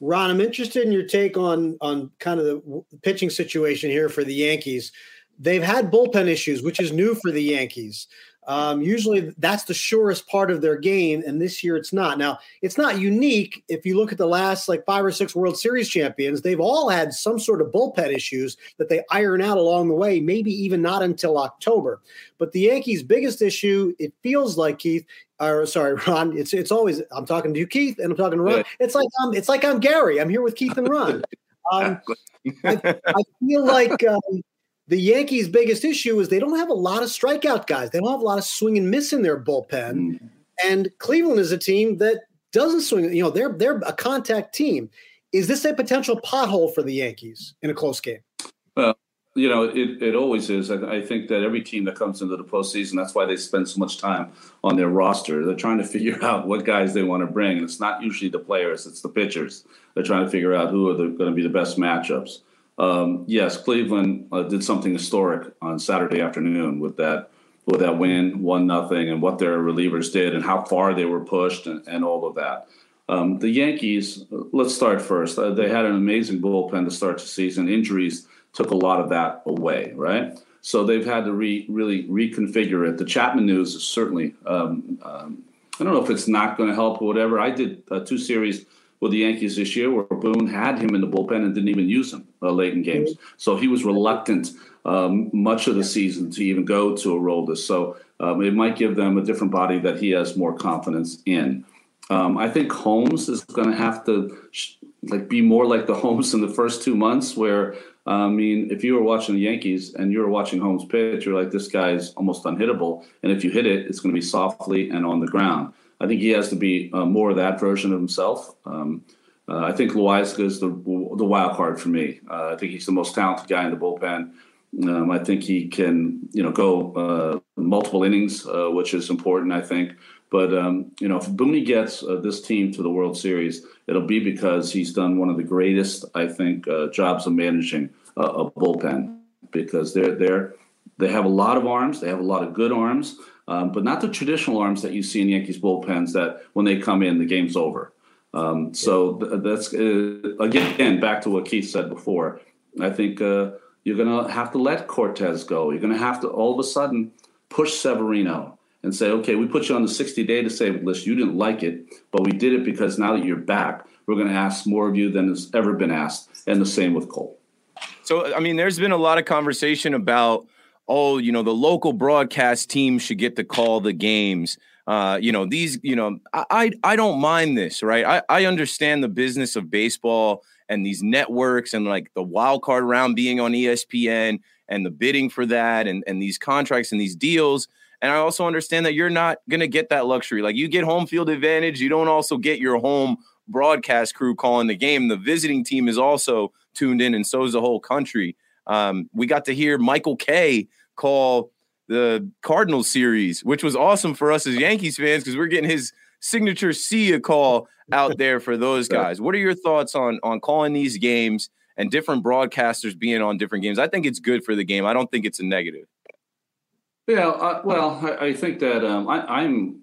Ron, I'm interested in your take on on kind of the pitching situation here for the Yankees. They've had bullpen issues, which is new for the Yankees. Um, usually that's the surest part of their game, and this year it's not. Now, it's not unique. If you look at the last like five or six World Series champions, they've all had some sort of bullpen issues that they iron out along the way, maybe even not until October. But the Yankees' biggest issue, it feels like Keith, or sorry, <laughs> Ron, it's it's always I'm talking to you, Keith, and I'm talking to Ron. Yeah. It's like I'm it's like I'm Gary. I'm here with Keith and Ron. <laughs> Um, I, <laughs> I, feel like um, the Yankees' biggest issue is they don't have a lot of strikeout guys. They don't have a lot of swing and miss in their bullpen. Mm-hmm. And Cleveland is a team that doesn't swing. You know, they're they're a contact team. Is this a potential pothole for the Yankees in a close game? Well, you know, it, it always is. I, I, think that every team that comes into the postseason, that's why they spend so much time on their roster. They're trying to <laughs> figure out what guys they want to bring. And it's not usually the players, it's the pitchers. They're trying to figure out who are going to be the best matchups. Um, yes, Cleveland uh, did something historic on Saturday afternoon with that with that win, one nothing, and what their relievers did, and how far they were pushed, and, and all of that. Um, the Yankees, let's start first. Uh, they had an amazing bullpen to start the season. Injuries took a lot of that away, right? So they've had to re, really reconfigure it. The Chapman news is certainly, um, um I don't know if it's not going to help or whatever. I did uh, two series with the Yankees this year where Boone had him in the bullpen and didn't even use him uh, late in games. So he was reluctant um, much of the season to even go to Aroldis. So um, it might give them a different body that he has more confidence in. Um, I think Holmes is going to have to sh- like be more like the <laughs> Holmes in the first two months, where I mean, if you were watching the Yankees and you were watching Holmes pitch, you're like, this guy's almost unhittable, and if you hit it, it's going to be softly and on the ground. I think he has to be uh, more of that version of himself. Um, uh, I think Loaisiga is the the wild card for me. Uh, I think he's the most talented guy in the bullpen. Um, I think he can, you know, go uh, multiple innings, uh, which is important. I think, but um, you know, if Booney gets this team to the World Series, it'll be because he's done one of the greatest, I think, jobs of managing a, a bullpen because they're they're they have a lot of arms, they have a lot of good arms, um, but not the traditional arms that you see in Yankees bullpens. That when they come in, the game's over. Um, so th- that's uh, again back to what Keith said before. I think uh, you're going to have to let Cortes go. You're going to have to all of a sudden push Severino and say, okay, we put you on the 60 day disabled list. You didn't like it, but we did it because now that you're back, we're going to ask more of you than has ever been asked. And the same with Cole. So, I mean, there's been a lot of conversation about, oh, you know, the local broadcast team should get to call the games. Uh, you know, these, you know, I, I, I don't mind this, right? I, I understand the business of baseball and these networks and like the wild card round being on ESPN and the bidding for that and, and these contracts and these deals. And I also understand that you're not going to get that luxury. Like you get home field advantage, you don't also get your home broadcast crew calling the game. The visiting team is also tuned in, and so is the whole country. Um, we got to hear Michael Kay call the Cardinals series, which was awesome for us as Yankees fans because we're getting his signature Sia call out there for those guys. What are your thoughts on on calling these games and different broadcasters being on different games? I think it's good for the game. I don't think it's a negative. Yeah, uh, well, I, I, think that um, I, am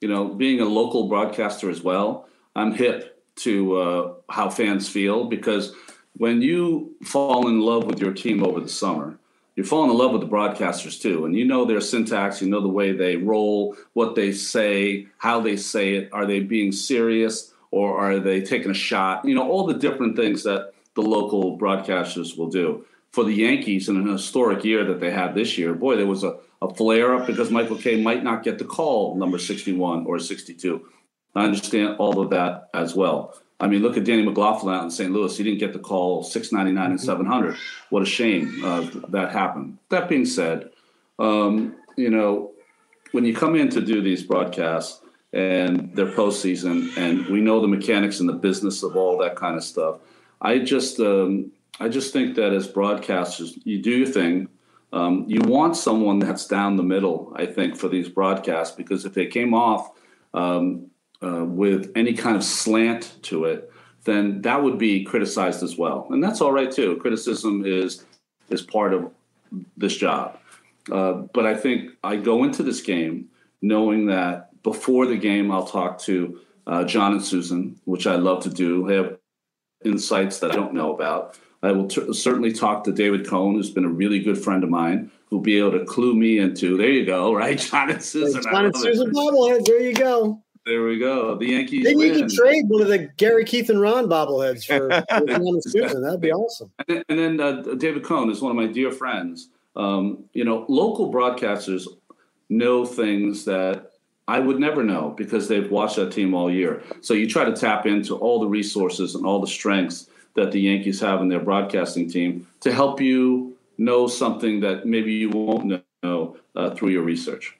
you know, being a local broadcaster as well. I'm hip to uh, how fans feel because when you fall in love with your team over the summer, you fall in love with the broadcasters too, and you know their syntax, you know the way they roll, what they say, how they say it. Are they being serious or are they taking a shot? You know, all the different things that the local broadcasters will do. For the Yankees in an historic year that they had this year, boy, there was a, a flare up because Michael Kay might not get the call number 61 or 62. I understand all of that as well. I mean, look at Danny McLaughlin out in St. Louis. He didn't get the call 699 and 700. What a shame uh, that happened. That being said, um, you know, when you come in to do these broadcasts and they're postseason, and we know the mechanics and the business of all that kind of stuff, I just, um, I just think that as broadcasters, you do your thing. Um, you want someone that's down the middle, I think, for these broadcasts because if they came off um, uh, with any kind of slant to it, then that would be criticized as well, and that's all right too. Criticism is is part of this job, uh, but I think I go into this game knowing that before the game I'll talk to uh, John and Suzyn, which I love to do. They have insights that I don't know about. I will t- certainly talk to David Cone, who's been a really good friend of mine, who'll be able to clue me into. There you go, right, <laughs> John and Suzyn. John and Suzyn bobblehead. There you go. There we go. The Yankees. Maybe win. you could trade one of the Gary, Keith, and Ron bobbleheads for, <laughs> for Suzyn. That'd be awesome. And, and then uh, David Cone is one of my dear friends. Um, you know, local broadcasters know things that I would never know because they've watched that team all year. So you try to tap into all the resources and all the strengths that the Yankees have in their broadcasting team to help you know something that maybe you won't know uh, through your research.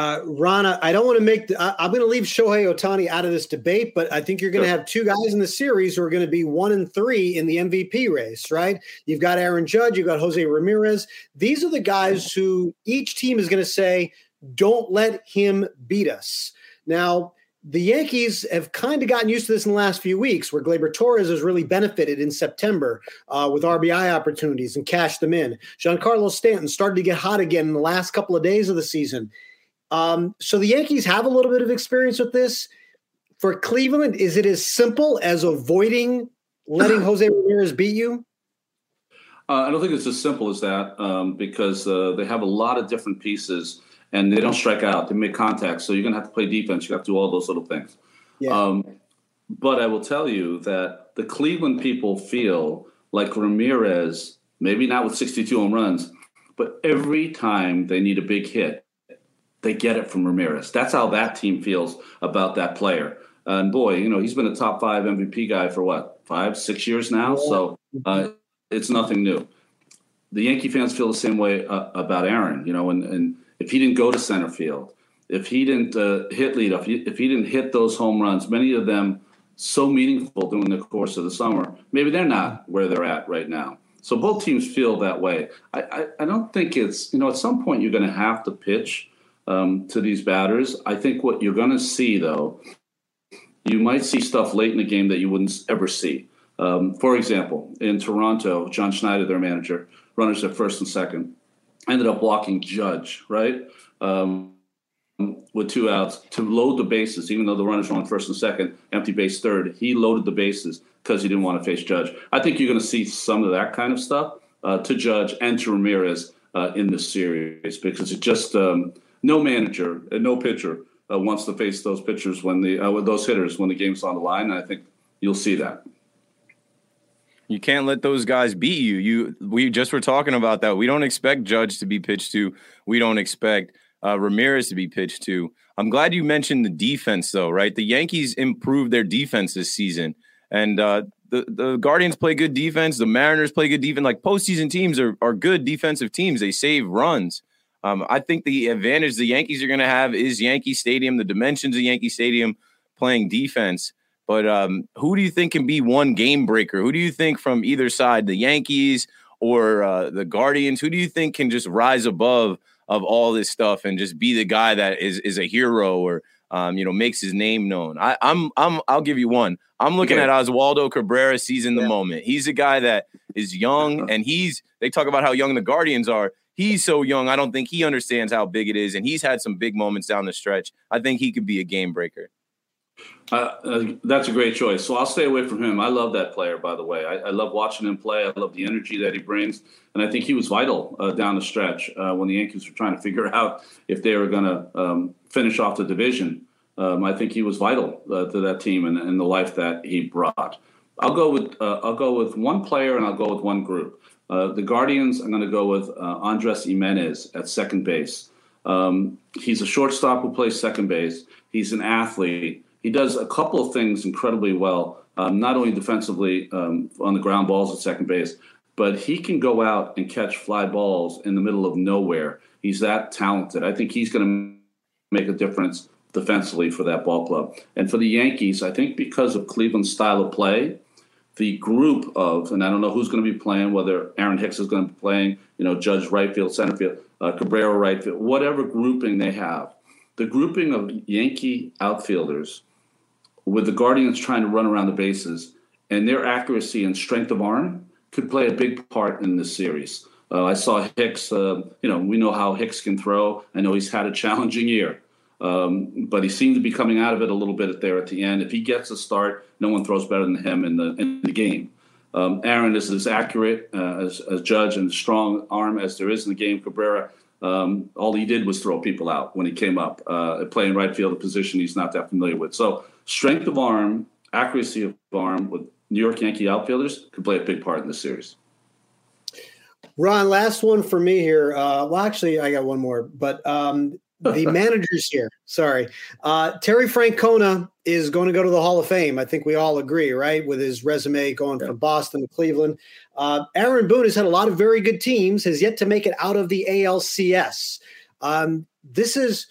Uh, Rana, I don't want to make. The, I, am going to leave Shohei Ohtani out of this debate, but I think you're going to have two guys in the series who are going to be one and three in the MVP race, right? You've got Aaron Judge, you've got Jose Ramirez. These are the guys who each team is going to say, "Don't let him beat us." Now, the Yankees have kind of gotten used to this in the last few weeks, where Gleyber Torres has really benefited in September uh, with RBI opportunities and cashed them in. Giancarlo Stanton started to get hot again in the last couple of days of the season. Um, so the Yankees have a little bit of experience with this. For Cleveland, is it as simple as avoiding letting <clears throat> Jose Ramirez beat you? Uh, I don't think it's as simple as that um, because uh, they have a lot of different pieces and they don't strike out. They make contact, so you're going to have to play defense. You have to do all those little things. Yeah. Um, but I will tell you that the Cleveland people feel like Ramirez, maybe not with 62 home runs, but every time they need a big hit, they get it from Ramirez. That's how that team feels about that player. And boy, you know, he's been a top five MVP guy for what, five, six years now? So uh, it's nothing new. The Yankee fans feel the same way uh, about Aaron, you know, and, and if he didn't go to center field, if he didn't uh, hit lead, if he, if he didn't hit those home runs, many of them so meaningful during the course of the summer, maybe they're not where they're at right now. So both teams feel that way. I, I, I don't think it's, you know, at some point you're going to have to pitch um, to these batters. I think what you're going to see, though, you might see stuff late in the game that you wouldn't ever see. Um, for example, in Toronto, John Schneider, their manager, runners at first and second, ended up walking Judge, right? Um, with two outs to load the bases, even though the runners were on first and second, empty base third. He loaded the bases because he didn't want to face Judge. I think you're going to see some of that kind of stuff uh, to Judge and to Ramirez uh, in this series because it just um, no manager and no pitcher uh, wants to face those pitchers when the uh, those hitters when the game's on the line. And I think you'll see that. You can't let those guys beat you. You we just were talking about that. We don't expect Judge to be pitched to. We don't expect uh, Ramirez to be pitched to. I'm glad you mentioned the defense, though. Right, the Yankees improved their defense this season, and uh, the the Guardians play good defense. The Mariners play good defense. Like postseason teams are are good defensive teams. They save runs. Um, I think the advantage the Yankees are going to have is Yankee Stadium, the dimensions of Yankee Stadium, playing defense. But um, who do you think can be one game breaker? Who do you think from either side, the Yankees or uh, the Guardians? Who do you think can just rise above of all this stuff and just be the guy that is is a hero or um, you know makes his name known? I, am I'm, I'm I'll give you one. I'm looking okay. at Oswaldo Cabrera seizing the yeah. moment. He's a guy that is young and he's. They talk about how young the Guardians are he's so young. I don't think he understands how big it is, and he's had some big moments down the stretch. I think he could be a game breaker. Uh, uh, that's a great choice. So I'll stay away from him. I love that player, by the way. I, I love watching him play. I love the energy that he brings, and I think he was vital uh, down the stretch uh, when the Yankees were trying to figure <laughs> out if they were going to um, finish off the division. Um, I think he was vital uh, to that team and, and, the life that he brought. I'll go with uh, I'll go with one player and I'll go with one group. Uh, the Guardians, I'm going to go with uh, Andres Gimenez at second base. Um, he's a shortstop who plays second base. He's an athlete. He does a couple of things incredibly well, um, not only defensively um, on the ground balls at second base, but he can go out and catch fly balls in the middle of nowhere. He's that talented. I think he's going to make a difference defensively for that ball club. And for the Yankees, I think because of Cleveland's style of play, the group of, and I don't know who's going to be playing, whether Aaron Hicks is going to be playing, you know, Judge right field, center field, uh, Cabrera right field, whatever grouping they have, the grouping of Yankee outfielders with the Guardians trying to run around the bases and their accuracy and strength of arm could play a big part in this series. Uh, I saw Hicks, uh, you know, we know how Hicks can throw. I know he's had a challenging year. Um, but he seemed to be coming out of it a little bit there at the end. If he gets a start, no one throws better than him in the in the game. Um, Aaron is as accurate uh, as, as Judge and strong arm as there is in the game. Cabrera, um, all he did was throw people out when he came up, uh, playing right field, a position he's not that familiar with. So strength of arm, accuracy of arm with New York Yankee outfielders could play a big part in this series. Ron, last one for me here. Uh, well, actually, I got one more, but um, the <laughs> managers here. Sorry. Uh, Terry Francona is going to go to the Hall of Fame. I think we all agree, right? With his resume going yeah. from Boston to Cleveland. Uh, Aaron Boone has had a lot of very good teams, has yet to make it out of the ALCS. Um, this is,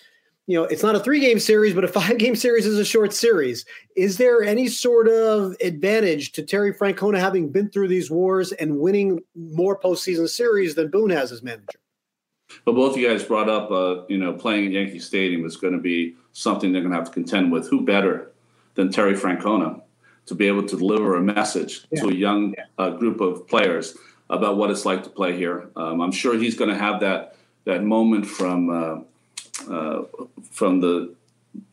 you know, it's not a three game series, but a <laughs> five game series is a short series. Is there any sort of advantage to Terry Francona having been through these wars and winning more postseason series than Boone has as manager? But both of you guys brought up, uh, you know, playing at Yankee Stadium is going to be something they're going to have to contend with. Who better than Terry Francona to be able to deliver a message yeah. to a young uh, group of players about what it's like to play here? Um, I'm sure he's going to have that that moment from uh, uh from the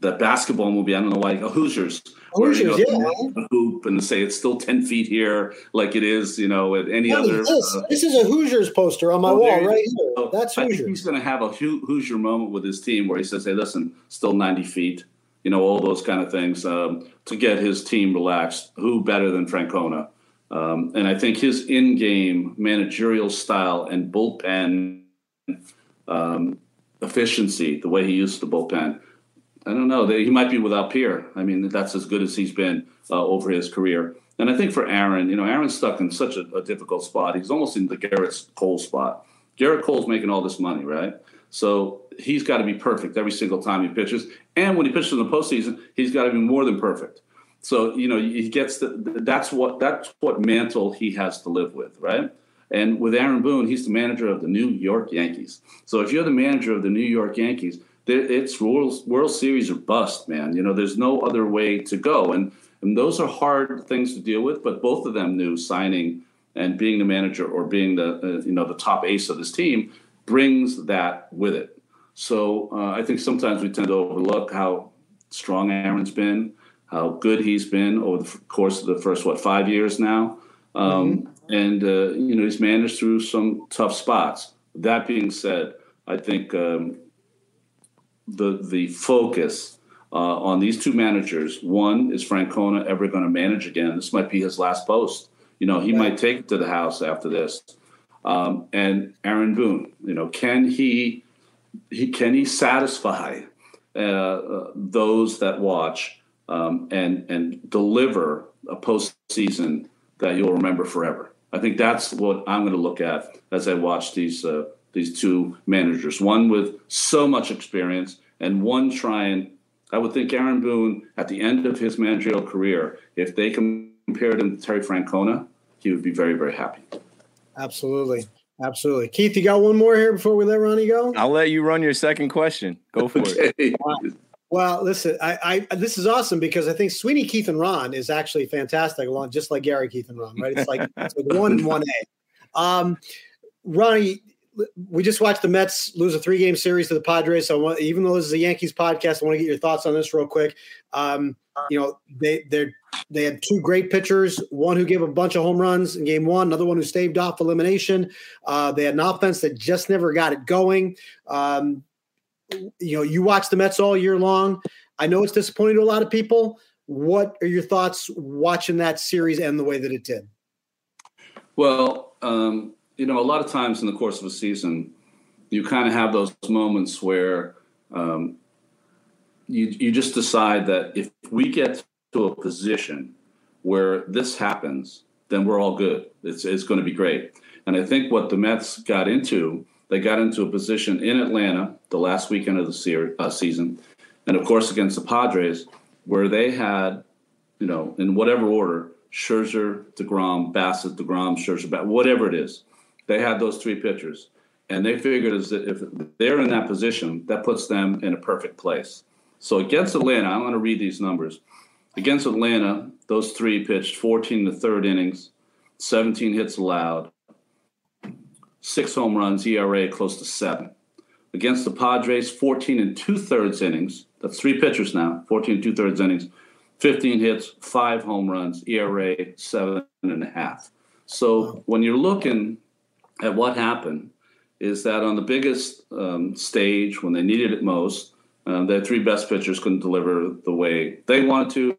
that basketball movie. I don't know why a Hoosiers Hoosiers, yeah. a hoop and say it's still ten feet here, like it is, you know, at any other. This, uh, this is a Hoosiers poster on my oh, wall right here. That's Hoosiers. he's going to have a Hoosier moment with his team where he says, "Hey, listen, still ninety feet." You know, all those kind of things um, to get his team relaxed. Who better than Francona? Um, and I think his in-game managerial style and bullpen um, efficiency, the way he used the bullpen, I don't know. He might be without peer. I mean, that's as good as he's been uh, over his career. And I think for Aaron, you know, Aaron's stuck in such a, a, difficult spot. He's almost in the Gerrit Cole spot. Gerrit Cole's making all this money, right? So he's got to be perfect every single time he pitches. And when he pitches in the postseason, he's got to be more than perfect. So you know, he gets the, that's what that's what mantle he has to live with, right? And with Aaron Boone, he's the manager of the New York Yankees. So if you're the manager of the New York Yankees, it's World, World Series or bust, man. You know, there's no other way to go. And, and those are hard things to deal with, but both of them knew signing and being the manager or being the, uh, you know, the top ace of this team brings that with it. So uh, I think sometimes we tend to overlook how strong Aaron's been, how good he's been over the course of the first, what, five years now. Um, mm-hmm. And, uh, you know, he's managed through some tough spots. That being said, I think um, the the focus uh, on these two managers. One is Francona ever going to manage again? This might be his last post. You know, he yeah. might take it to the house after this. Um, and Aaron Boone, you know, can he he can he satisfy uh, uh, those that watch um, and and deliver a postseason that you'll remember forever? I think that's what I'm going to look at as I watch these uh, these two managers. One with so much experience, and one trying. I would think Aaron Boone at the end of his managerial career, if they compared him to Terry Francona, he would be very very happy. Absolutely. Absolutely. Keith, you got one more here before we let Ronnie go? I'll let you run your second question. Go for okay. <laughs> it. Well, listen, I, I this is awesome because I think Sweeney Keith and Ron is actually fantastic, along just like Gary Keith and Ron, right? It's like it's like one and one A. Um, Ronnie, we just watched the Mets lose a three game series to the Padres. So even though this is a Yankees podcast, I want to get your thoughts on this real quick. Um, you know, they they they had two great pitchers, one who gave a bunch of home runs in game one, another one who staved off elimination. Uh, they had an offense that just never got it going. Um, you know, you watch the Mets all year long. I know it's disappointing to a lot of people. What are your thoughts watching that series and the way that it did? Well, um, you know, a lot of times in the course of a season, you kind of have those moments where um, you you just decide that if we get to a position where this happens, then we're all good. It's it's going to be great. And I think what the Mets got into they got into a position in Atlanta the last weekend of the se- uh, season, and of course against the Padres, where they had, you know, in whatever order, Scherzer, Degrom, Bassitt, Degrom, Scherzer, whatever it is, they had those three pitchers, and they figured if they're in that position, that puts them in a perfect place. So against Atlanta, I want to read these numbers. Against Atlanta, those three pitched 14 to third innings, 17 hits allowed, six home runs, ERA close to seven. Against the Padres, 14 and two thirds innings. That's three pitchers now, 14 and two thirds innings, 15 hits, five home runs, ERA seven and a half. So when you're looking at what happened, is that on the biggest um, stage when they needed it most, uh, their three best pitchers couldn't deliver the way they wanted to,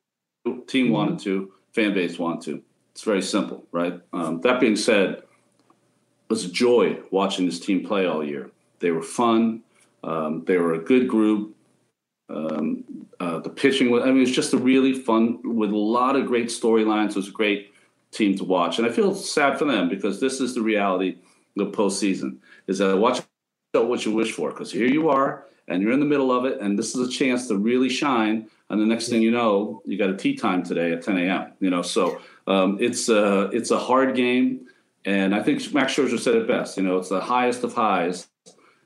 team mm-hmm. wanted to, fan base wanted to. It's very simple, right? Um, that being said, was a joy watching this team play all year. They were fun. Um, they were a good group. Um, uh, the pitching was, I mean, it was just a really fun, with a lot of great storylines. It was a great team to watch. And I feel sad for them because this is the reality of the postseason is that watch out what you wish for because here you are and you're in the middle of it and this is a chance to really shine. And the next thing you know, you got a tea time today at 10 a.m. You know, so um, it's, uh, it's a hard game. And I think Max Scherzer said it best. You know, it's the highest of highs,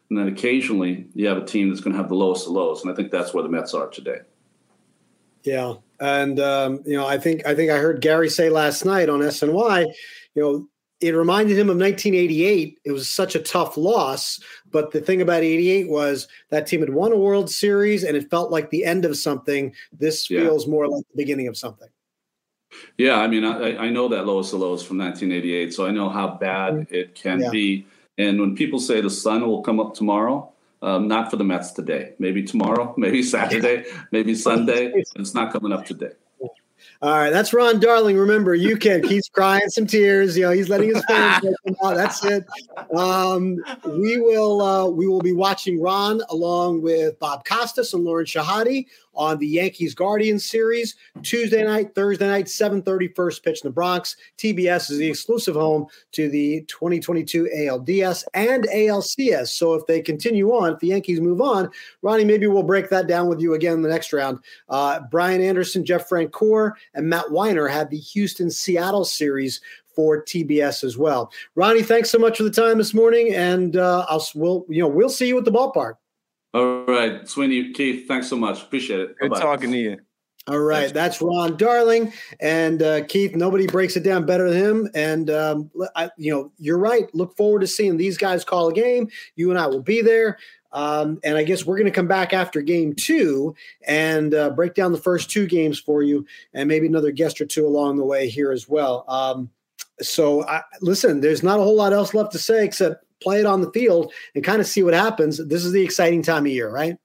and then occasionally you have a team that's going to have the lowest of lows. And I think that's where the Mets are today. Yeah, and um, you know, I think I think I heard Gary say last night on SNY, you know, it reminded him of 1988. It was such a tough loss, but the thing about 88 was that team had won a World Series, and it felt like the end of something. This yeah. feels more like the beginning of something. Yeah, I mean, I, I know that lowest of lows from 1988, so I know how bad mm-hmm. it can yeah. be. And when people say the sun will come up tomorrow, um, not for the Mets today. Maybe tomorrow, <laughs> maybe Saturday, maybe Sunday. <laughs> It's not coming up today. All right, that's Ron Darling. Remember, you can. He's crying some tears. You know, he's letting his fans out. That's it. Um, we will uh, we will be watching Ron along with Bob Costas and Lauren Shehadi on the Yankees Guardians series Tuesday night, Thursday night, 7:30 first pitch in the Bronx. TBS is the exclusive home to the 2022 ALDS and ALCS. So if they continue on, if the Yankees move on, Ronnie, maybe we'll break that down with you again in the next round. Uh, Brian Anderson, Jeff Francoeur, and Matt Winer had the Houston Seattle series for TBS as well. Ronnie, thanks so much for the time this morning, and uh, I'll we'll you know we'll see you at the ballpark. All right, Sweeney, Keith, thanks so much. Appreciate it. Good Bye-bye. talking to you. All right, that's Ron Darling and uh, Keith. Nobody breaks it down better than him. And um, I, you know, you're right. Look forward to seeing these guys call a game. You and I will be there. Um, and I guess we're going to come back after game two and uh, break down the first two games for you, and maybe another guest or two along the way here as well. Um, so, I, listen, there's not a whole lot else left to say except play it on the field and kind of see what happens. This is the exciting time of year, right?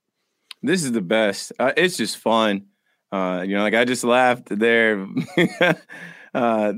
This is the best. Uh, it's just fun. Uh, you know, like I just laughed there. <laughs> uh,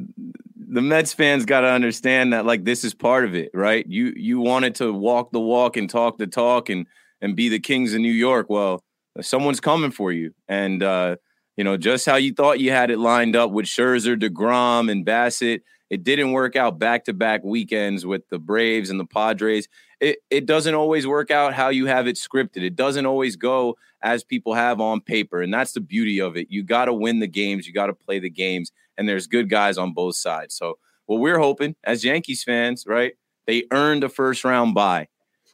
the Mets fans got to understand that like this is part of it, right? You you wanted to walk the walk and talk the talk and and be the kings of New York. Well, someone's coming for you, and uh, you know just how you thought you had it lined up with Scherzer, Degrom, and Bassitt. It didn't work out back to back weekends with the Braves and the Padres. It it doesn't always work out how you have it scripted. It doesn't always go as people have on paper, and that's the beauty of it. You got to win the games. You got to play the games and there's good guys on both sides. So what we're hoping as Yankees fans, right? They earned a first round bye.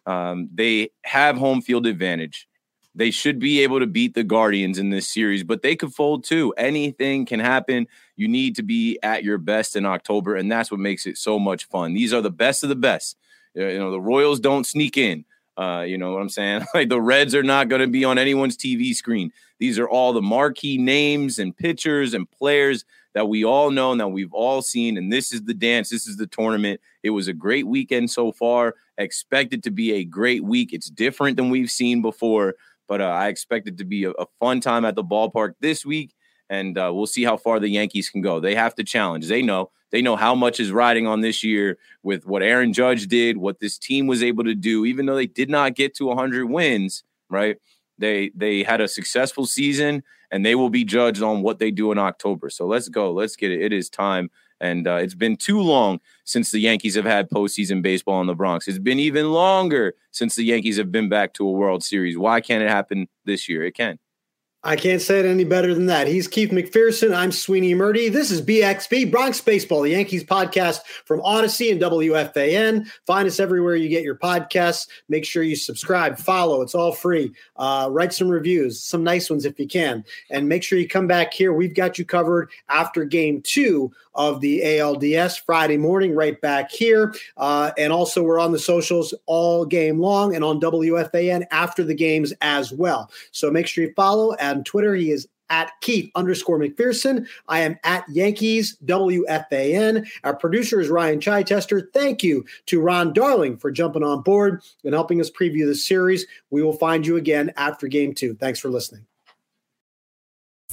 Um, they have home field advantage. They should be able to beat the Guardians in this series, but they could fold too. Anything can happen. You need to be at your best in October, and that's what makes it so much fun. These are the best of the best. You know, the Royals don't sneak in. Uh, you know what I'm saying? <laughs> Like the Reds are not going to be on anyone's TV screen. These are all the marquee names and pitchers and players that we all know and that we've all seen. And this is the dance. This is the tournament. It was a great weekend so far. Expect it to be a great week. It's different than we've seen before, but uh, I expect it to be a, a, fun time at the ballpark this week. And uh, we'll see how far the Yankees can go. They have to challenge. They know. They know how much is riding on this year with what Aaron Judge did, what this team was able to do, even though they did not get to 100 wins, right? They they had a successful season and they will be judged on what they do in October. So let's go. Let's get it. It is time. And uh, it's been too long since the Yankees have had postseason baseball in the Bronx. It's been even longer since the Yankees have been back to a World Series. Why can't it happen this year? It can. I can't say it any better than that. He's Keith McPherson. I'm Sweeney Murti. This is BXB, Bronx Baseball, the Yankees podcast from Audacy and WFAN. Find us everywhere you get your podcasts. Make sure you subscribe, follow. It's all free. Uh, write some reviews, some nice ones if you can. And make sure you come back here. We've got you covered after game two of the ALDS Friday morning, right back here. Uh, and also, we're on the socials all game long and on WFAN after the games as well. So make sure you follow. On Twitter, he is at Keith underscore McPherson. I am at Yankees WFAN. Our producer is Ryan Chichester. Thank you to Ron Darling for jumping on board and helping us preview the series. We will find you again after game two. Thanks for listening.